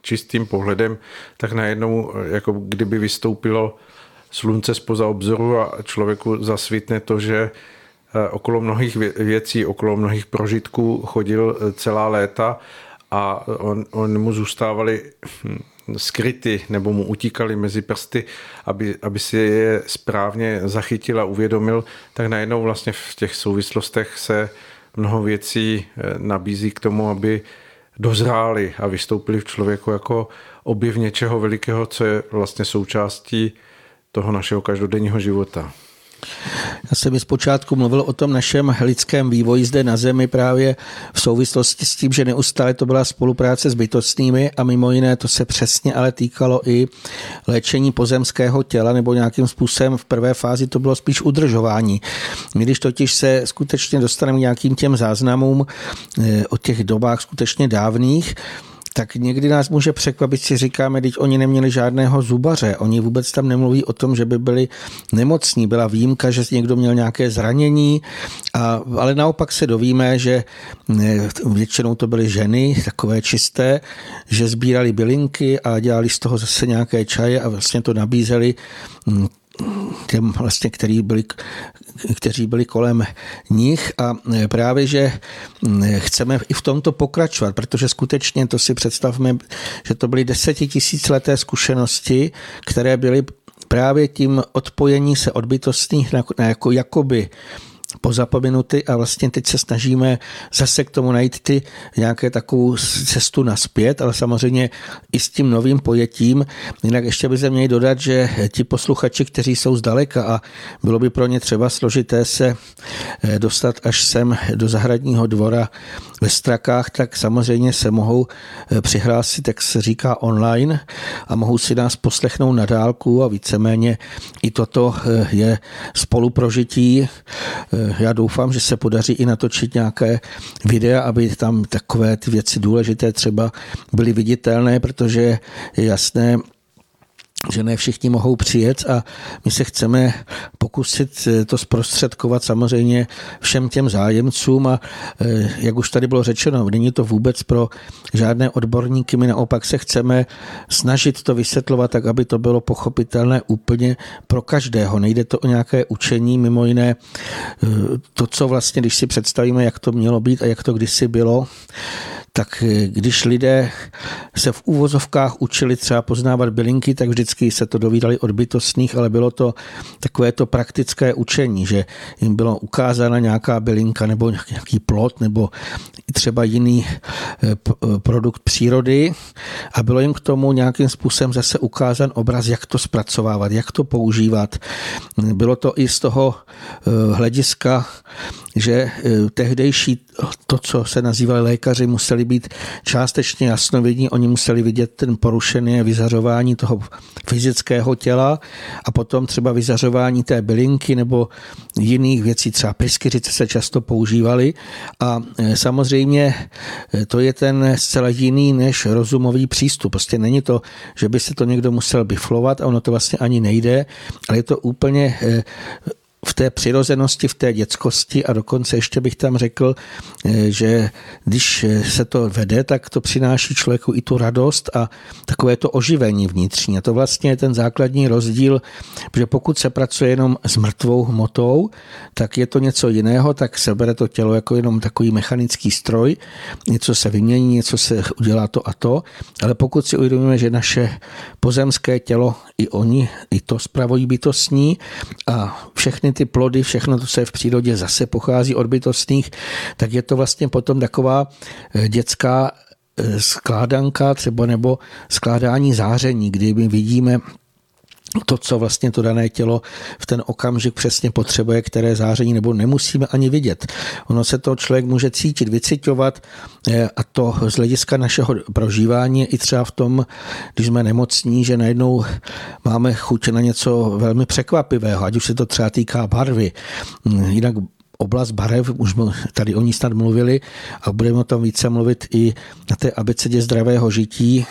čistým pohledem, tak najednou eh, jako kdyby vystoupilo slunce spoza obzoru a člověku zasvítne to, že eh, okolo mnohých věcí, okolo mnohých prožitků chodil celá léta a on, on mu zůstávali hm, skryty nebo mu utíkali mezi prsty, aby, aby si je správně zachytil a uvědomil, tak najednou vlastně v těch souvislostech se mnoho věcí eh, nabízí k tomu, aby dozráli a vystoupili v člověku jako objev něčeho velikého, co je vlastně součástí toho našeho každodenního života. Já jsem zpočátku mluvil o tom našem lidském vývoji zde na Zemi právě v souvislosti s tím, že neustále to byla spolupráce s bytostnými a mimo jiné to se přesně ale týkalo i léčení pozemského těla nebo nějakým způsobem v prvé fázi to bylo spíš udržování. My když totiž se skutečně dostaneme nějakým těm záznamům eh, o těch dobách skutečně dávných, tak někdy nás může překvapit, si říkáme, teď oni neměli žádného zubaře, oni vůbec tam nemluví o tom, že by byli nemocní, byla výjimka, že někdo měl nějaké zranění, a, ale naopak se dovíme, že většinou to byly ženy, takové čisté, že sbírali bylinky a dělali z toho zase nějaké čaje a vlastně to nabízeli hm, těm vlastně, který byli, kteří byli kolem nich. A právě, že chceme i v tomto pokračovat, protože skutečně to si představme, že to byly desetitisícleté zkušenosti, které byly právě tím odpojení se od bytostných na jako, jakoby pozapomenuty a vlastně teď se snažíme zase k tomu najít ty nějaké takovou cestu naspět, ale samozřejmě i s tím novým pojetím. Jinak ještě by se měli dodat, že ti posluchači, kteří jsou zdaleka a bylo by pro ně třeba složité se eh, dostat až sem do zahradního dvora ve Strakách, tak samozřejmě se mohou eh, přihlásit, jak se říká, online a mohou si nás poslechnout na dálku a víceméně i toto eh, je spoluprožití. Já doufám, že se podaří i natočit nějaké videa, aby tam takové ty věci důležité třeba byly viditelné, protože je jasné, že ne všichni mohou přijet a my se chceme pokusit eh, to zprostředkovat samozřejmě všem těm zájemcům a eh, jak už tady bylo řečeno, není to vůbec pro žádné odborníky, my naopak se chceme snažit to vysvětlovat tak, aby to bylo pochopitelné úplně pro každého. Nejde to o nějaké učení, mimo jiné eh, to, co vlastně, když si představíme, jak to mělo být a jak to kdysi bylo, tak eh, když lidé se v úvozovkách učili třeba poznávat bylinky, tak vždycky se to dovídali od bytostných, ale bylo to takové to praktické učení, že jim bylo ukázána nějaká bylinka nebo nějaký plot nebo třeba jiný eh, eh, produkt přírody a bylo jim k tomu nějakým způsobem zase ukázán obraz, jak to zpracovávat, jak to používat. Bylo to i z toho hlediska, že tehdejší to, co se nazývali lékaři, museli být částečně jasnovidní, oni museli vidět ten porušené vyzařování toho fyzického těla a potom třeba vyzařování té bylinky nebo jiných věcí, třeba pryskyřice se často používaly a e, samozřejmě e, to je ten zcela jiný než rozumový přístup. Prostě není to, že by se to někdo musel biflovat a ono to vlastně ani nejde, ale je to úplně e, v té přirozenosti, v té dětskosti a dokonce ještě bych tam řekl, eh, že když se to vede, tak to přináší člověku i tu radost a takové to oživení vnitřní. A to vlastně je ten základní rozdíl, že pokud se pracuje jenom s mrtvou hmotou, tak je to něco jiného, tak se bere to tělo jako jenom takový mechanický stroj, něco se vymění, něco se udělá to a to, ale pokud si uvědomíme, že naše pozemské tělo, i oni, i to spravují bytostní a všechny ty plody, všechno to, co je v přírodě, zase pochází od bytostných, tak je to vlastně potom taková eh, dětská eh, skládanka třeba nebo skládání záření, kdy my vidíme to, co vlastně to dané tělo v ten okamžik přesně potřebuje, které záření nebo nemusíme ani vidět. Ono se to člověk může cítit, vycitovat eh, a to z hlediska našeho prožívání i třeba v tom, když jsme nemocní, že najednou máme chuť na něco velmi překvapivého, ať už se to třeba týká barvy. Jinak oblast barev, už tady o ní snad mluvili a budeme o tom více mluvit i na té abecedě zdravého žití.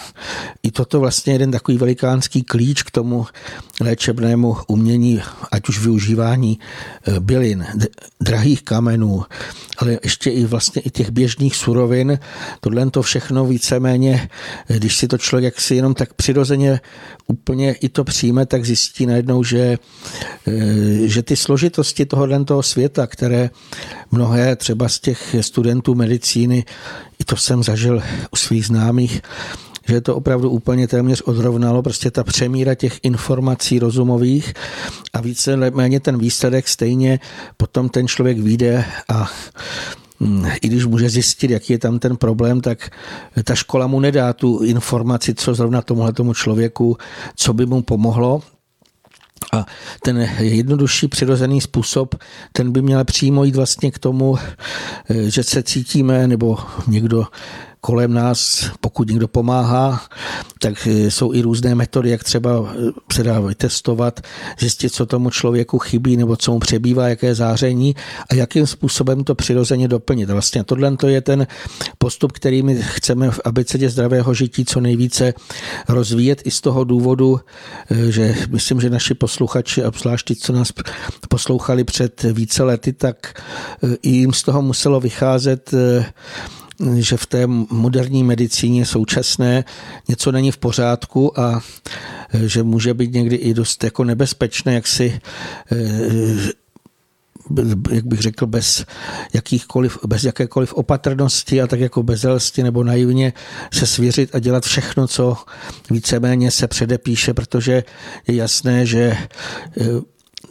I toto vlastně jeden takový velikánský klíč k tomu léčebnému umění, ať už využívání eh, bylin, drahých kamenů, ale ještě i vlastně i těch běžných surovin. Tohle to všechno víceméně, eh, když si to člověk jaksi jenom tak přirozeně úplně i to přijme, tak zjistí najednou, že, eh, že ty složitosti tohohle toho světa, které mnohé třeba z těch studentů medicíny, i to jsem zažil u svých známých, že to opravdu úplně téměř odrovnalo, prostě ta přemíra těch informací rozumových a více méně ten výsledek stejně potom ten člověk vyjde a hm, i když může zjistit, jaký je tam ten problém, tak ta škola mu nedá tu informaci, co zrovna tomuhle tomu člověku, co by mu pomohlo, a ten jednodušší přirozený způsob, ten by měl přímo jít vlastně k tomu, že se cítíme, nebo někdo kolem nás, pokud někdo pomáhá, tak eh, jsou i různé metody, jak třeba eh, se dá vytestovat, zjistit, co tomu člověku chybí nebo co mu přebývá, jaké záření a jakým způsobem to přirozeně doplnit. Vlastně tohle to je ten postup, který my chceme v abecedě zdravého žití co nejvíce rozvíjet i z toho důvodu, eh, že myslím, že naši posluchači, obzvlášť ti, co nás poslouchali před více lety, tak i jim z toho muselo vycházet že v té moderní medicíně současné něco není v pořádku a e, že může být někdy i dost jako nebezpečné, jak si e, jak bych řekl, bez, jakýchkoliv, bez jakékoliv opatrnosti a tak jako bezelsti nebo naivně se svěřit a dělat všechno, co víceméně se předepíše, protože je jasné, že e,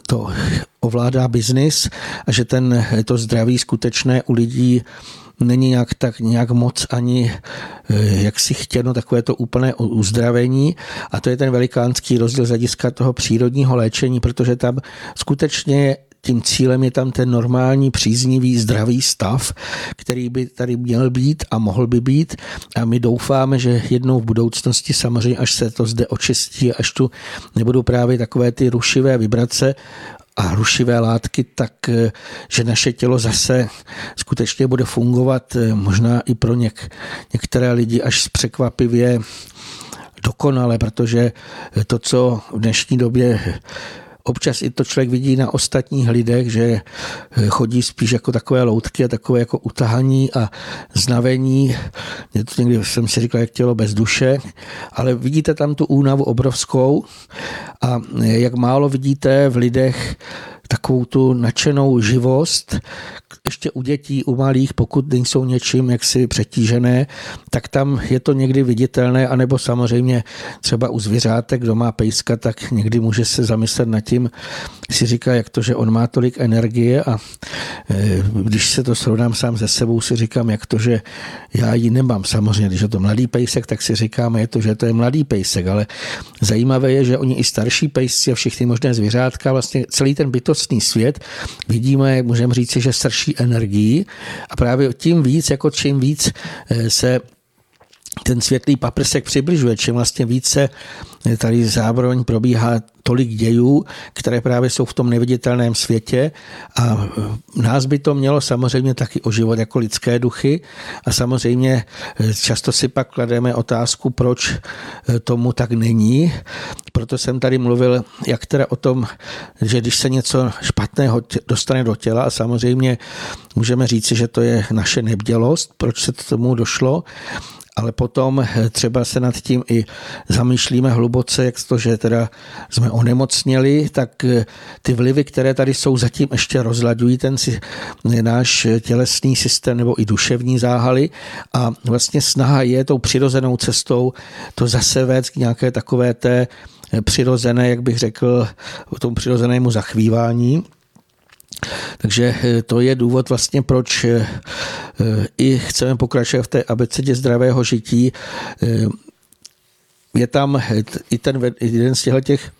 to ovládá biznis a že ten, to zdraví skutečné u lidí není nějak, tak nějak moc ani jak si chtěno takové to úplné uzdravení a to je ten velikánský rozdíl z hlediska toho přírodního léčení, protože tam skutečně tím cílem je tam ten normální, příznivý, zdravý stav, který by tady měl být a mohl by být. A my doufáme, že jednou v budoucnosti, samozřejmě až se to zde očistí, až tu nebudou právě takové ty rušivé vibrace, a rušivé látky, tak že naše tělo zase skutečně bude fungovat možná i pro něk, některé lidi až překvapivě dokonale, protože to, co v dnešní době občas i to člověk vidí na ostatních lidech, že chodí spíš jako takové loutky a takové jako utahaní a znavení. Mě to někdy jsem si říkal, jak tělo bez duše, ale vidíte tam tu únavu obrovskou a jak málo vidíte v lidech takovou tu nadšenou živost, ještě u dětí, u malých, pokud nejsou něčím jaksi přetížené, tak tam je to někdy viditelné, anebo samozřejmě třeba u zvířátek, kdo má pejska, tak někdy může se zamyslet nad tím, si říká, jak to, že on má tolik energie a e, když se to srovnám sám se sebou, si říkám, jak to, že já ji nemám. Samozřejmě, když je to mladý pejsek, tak si říkáme, je to, že to je mladý pejsek, ale zajímavé je, že oni i starší pejsci a všechny možné zvířátka, vlastně celý ten bytostný svět, vidíme, můžeme říct, že srší energií a právě tím víc, jako čím víc eh, se ten světlý paprsek přibližuje, čím vlastně více tady zároveň probíhá tolik dějů, které právě jsou v tom neviditelném světě. A nás by to mělo samozřejmě taky oživovat jako lidské duchy. A samozřejmě eh, často si pak klademe otázku, proč eh, tomu tak není. Proto jsem tady mluvil, jak teda o tom, že když se něco špatného dostane do těla a samozřejmě můžeme říci, že to je naše nebdělost, proč se tomu došlo, ale potom eh, třeba se nad tím i zamýšlíme hluboce, jak to, že teda jsme onemocněli, tak eh, ty vlivy, které tady jsou, zatím ještě rozlaďují ten si, eh, náš tělesný systém nebo i duševní záhaly a vlastně snaha je tou přirozenou cestou to zase vést k nějaké takové té přirozené, jak bych řekl, tomu přirozenému zachvívání. Takže eh, to je důvod vlastně, proč eh, eh, i chceme pokračovat v té abecedě zdravého žití. Je tam i ten jeden z těch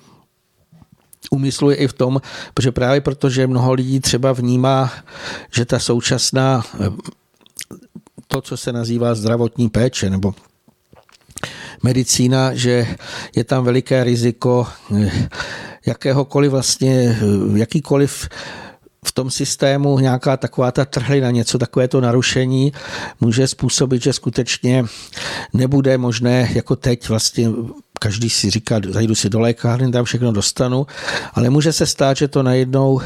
úmyslu je i v tom, protože právě protože mnoho lidí třeba vnímá, že ta současná to, co se nazývá zdravotní péče nebo medicína, že je tam veliké riziko jakéhokoliv vlastně, jakýkoliv v tom systému nějaká taková ta trhlina, něco takové to narušení může způsobit, že skutečně nebude možné jako teď vlastně každý si říká, zajdu si do lékárny, tam všechno dostanu, ale může se stát, že to najednou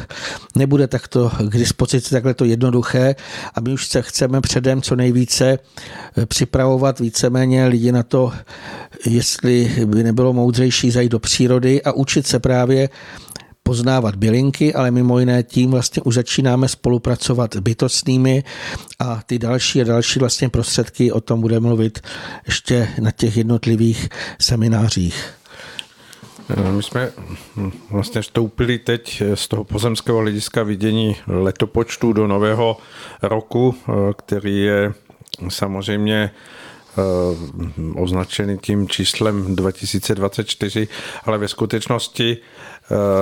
nebude takto k dispozici takhle to jednoduché a my už se chceme předem co nejvíce připravovat víceméně lidi na to, jestli by nebylo moudřejší zajít do přírody a učit se právě poznávat bylinky, ale mimo jiné tím vlastně už začínáme spolupracovat bytostnými a ty další a další vlastně prostředky, o tom budeme mluvit ještě na těch jednotlivých seminářích. My jsme vlastně vstoupili teď z toho pozemského hlediska vidění letopočtu do nového roku, který je samozřejmě eh, označený tím číslem 2024, ale ve skutečnosti Eh,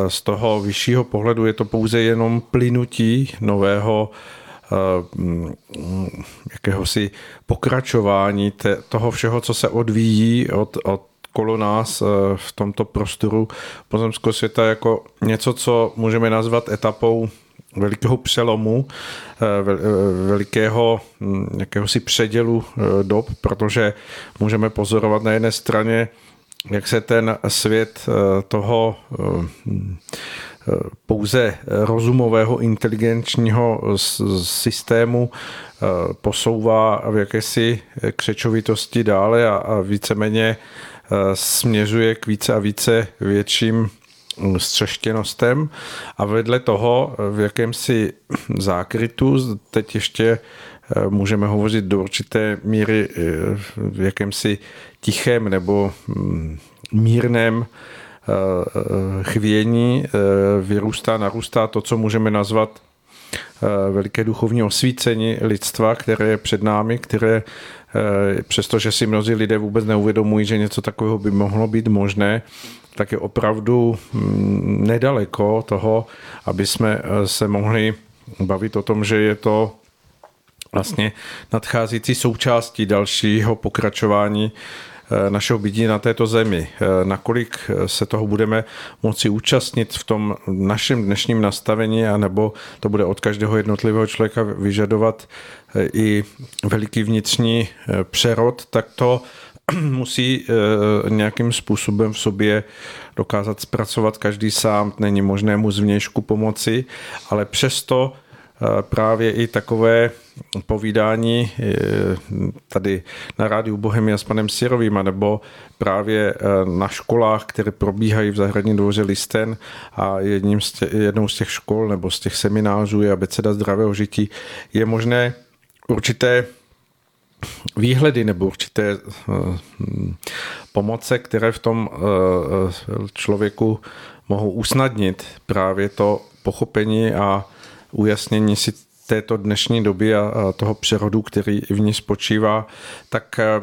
z toho vyššího pohledu je to pouze jenom plynutí nového eh, mm, jakéhosi pokračování toho všeho, co se odvíjí od, od kolo nás eh, v tomto prostoru pozemského světa jako něco, co můžeme nazvat etapou velikého přelomu, velikého mm, jakéhosi předělu dob, protože můžeme pozorovat na jedné straně jak se ten svět eh, toho eh, pouze rozumového inteligenčního systému eh, posouvá v jakési křečovitosti dále a víceméně směřuje k více a více větším střeštěnostem. A vedle toho v jakémsi zákrytu teď ještě můžeme hovořit do určité míry v jakémsi tichém nebo mm, mírném chvění vyrůstá, narůstá to, co můžeme nazvat veliké duchovní osvícení lidstva, které je před námi, které přestože si mnozí lidé vůbec neuvědomují, že něco takového by mohlo být možné, tak je opravdu mm, nedaleko toho, aby jsme se mohli bavit o tom, že je to vlastně nadcházející součástí dalšího pokračování eh, našeho bytí na této zemi. Eh, nakolik se toho budeme moci účastnit v tom našem dnešním nastavení, anebo to bude od každého jednotlivého člověka vyžadovat eh, i veliký vnitřní přerod, tak to musí nějakým způsobem v sobě dokázat zpracovat každý sám. Není možné mu zvnějšku pomoci, ale přesto právě i takové povídání eh, tady na rádiu Bohemia s panem Sirovým, nebo právě eh, na školách, které probíhají v zahradní dvoře Listen a jedním z tě, jednou z těch škol nebo z těch seminářů je abeceda zdravého žití, je možné určité výhledy nebo určité eh, pomoce, které v tom člověku mohou usnadnit právě to pochopení a ujasnění si této dnešní doby a toho přerodu, který v ní spočívá, tak eh,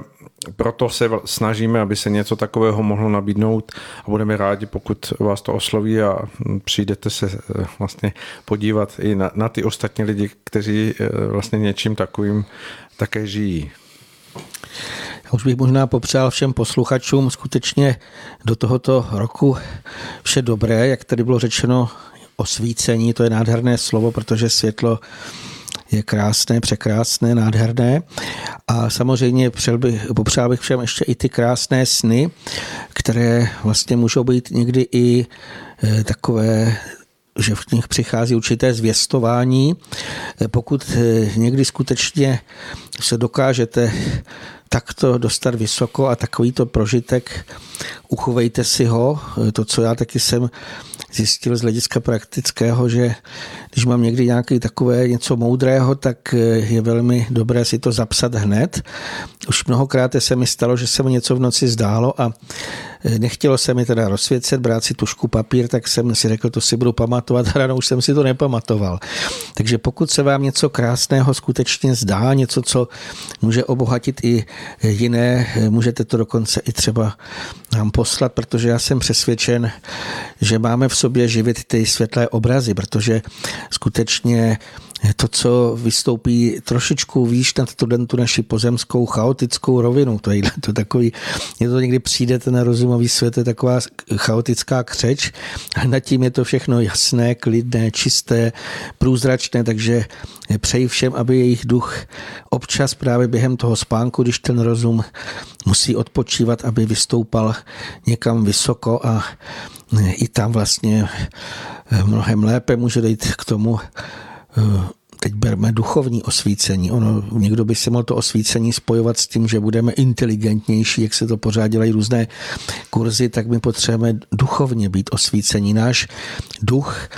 proto se snažíme, aby se něco takového mohlo nabídnout a budeme rádi, pokud vás to osloví a přijdete se eh, vlastně podívat i na, na ty ostatní lidi, kteří eh, vlastně něčím takovým také žijí. Já už bych možná popřál všem posluchačům skutečně do tohoto roku vše dobré, jak tady bylo řečeno, osvícení, to je nádherné slovo, protože světlo je krásné, překrásné, nádherné. A samozřejmě bych, popřál bych všem ještě i ty krásné sny, které vlastně můžou být někdy i e, takové že v nich přichází určité zvěstování. E, pokud e, někdy skutečně se dokážete takto dostat vysoko a takovýto prožitek, uchovejte si ho. To, co já taky jsem zjistil z hlediska praktického, že když mám někdy nějaký takové něco moudrého, tak je velmi dobré si to zapsat hned. Už mnohokrát se mi stalo, že se mi něco v noci zdálo a nechtělo se mi teda rozsvěcet, brát si tušku papír, tak jsem si řekl, to si budu pamatovat a ráno už jsem si to nepamatoval. Takže pokud se vám něco krásného skutečně zdá, něco, co může obohatit i jiné, můžete to dokonce i třeba nám poslat, protože já jsem přesvědčen, že máme v sobě živit ty světlé obrazy, protože skutečně to, co vystoupí trošičku výš nad tu, tu naši pozemskou chaotickou rovinu. To je to takový, je to někdy přijdete na rozumový svět, je taková chaotická křeč a nad tím je to všechno jasné, klidné, čisté, průzračné, takže přeji všem, aby jejich duch občas právě během toho spánku, když ten rozum musí odpočívat, aby vystoupal někam vysoko a i tam vlastně mnohem lépe může dojít k tomu, teď berme duchovní osvícení. Ono, někdo by si mohl to osvícení spojovat s tím, že budeme inteligentnější, jak se to pořád dělají různé kurzy, tak my potřebujeme duchovně být osvícení. Náš duch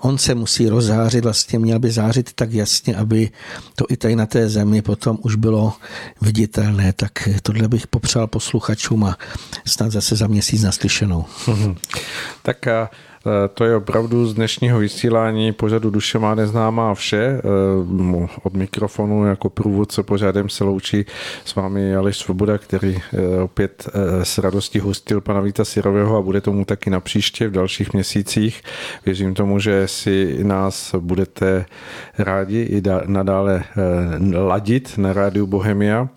on se musí rozzářit, vlastně měl by zářit tak jasně, aby to i tady na té zemi potom už bylo viditelné. Tak tohle bych popřál posluchačům a snad zase za měsíc naslyšenou. tak a Eh, to je opravdu z dnešního vysílání pořadu Duše má neznámá vše. Eh, od mikrofonu jako průvodce pořadem se loučí s vámi Aleš Svoboda, který eh, opět s radostí hostil pana Víta Sirového a bude tomu taky na příště v dalších měsících. Věřím tomu, že si nás budete rádi i nadále ladit na rádiu Bohemia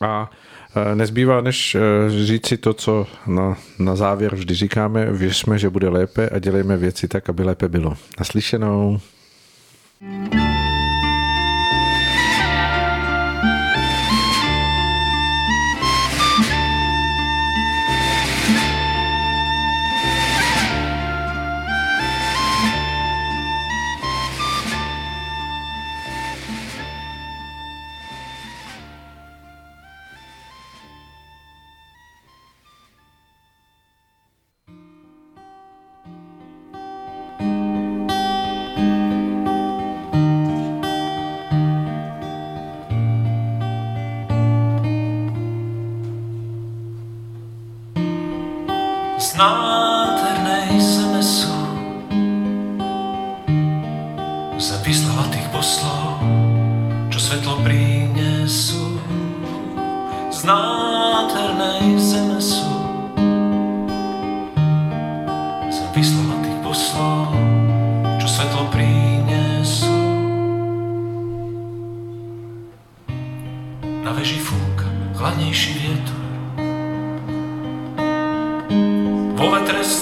a Eh, nezbývá, než eh, říct si to, co na, na závěr vždy říkáme, věřme, že bude lépe a dělejme věci tak, aby lépe bylo. Naslyšenou. thank you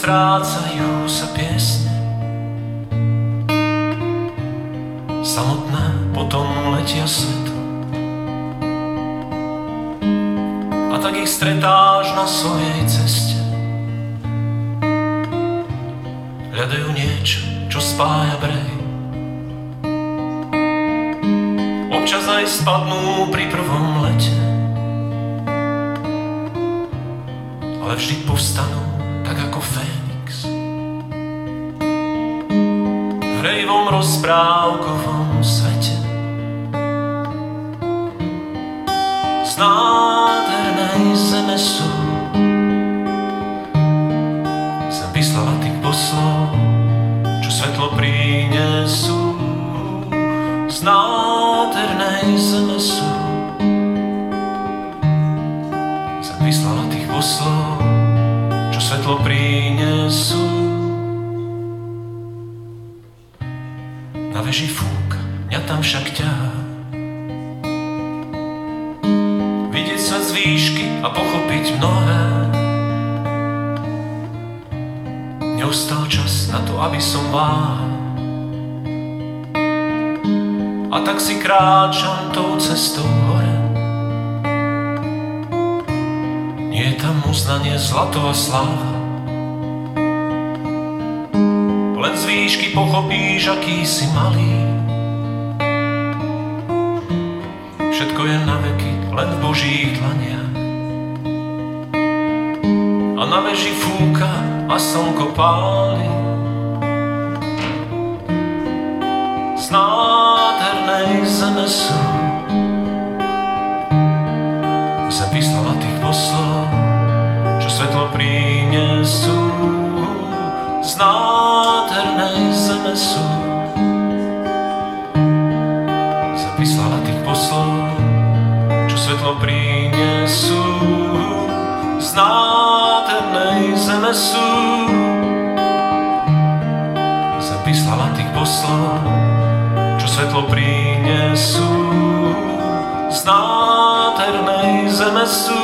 strácajú sa piesne. Samotné potom letia svetlo. A tak ich stretáš na svojej ceste. Hľadajú niečo, čo spája brej. Občas aj spadnú pri prvom lete. Ale vždy povstanú tak ako Fénix. V hrejvom rozprávkovom svete. Z nádhernej zeme sú. Sem vyslala tých poslov, čo svetlo prinesú. Z nádhernej zeme sú. Sem vyslala tých poslov, svetlo prinesú. Na veži fúka, mňa tam však ťahá. Vidieť svet z výšky a pochopiť mnohé. Neustal čas na to, aby som váhal. A tak si kráčam tou cestou uznanie, zlato a sláva. Len z výšky pochopíš, aký si malý. Všetko je na veky, len v Božích dlaniach. A na veži fúka a slnko páli. Z nádhernej zeme sú Z nádhernej zeme sú Zem vyslala tých poslov, čo svetlo prinesú. Z nádhernej zeme sú Zem vyslala tých poslov, čo svetlo prinesú. Z nádhernej zeme sú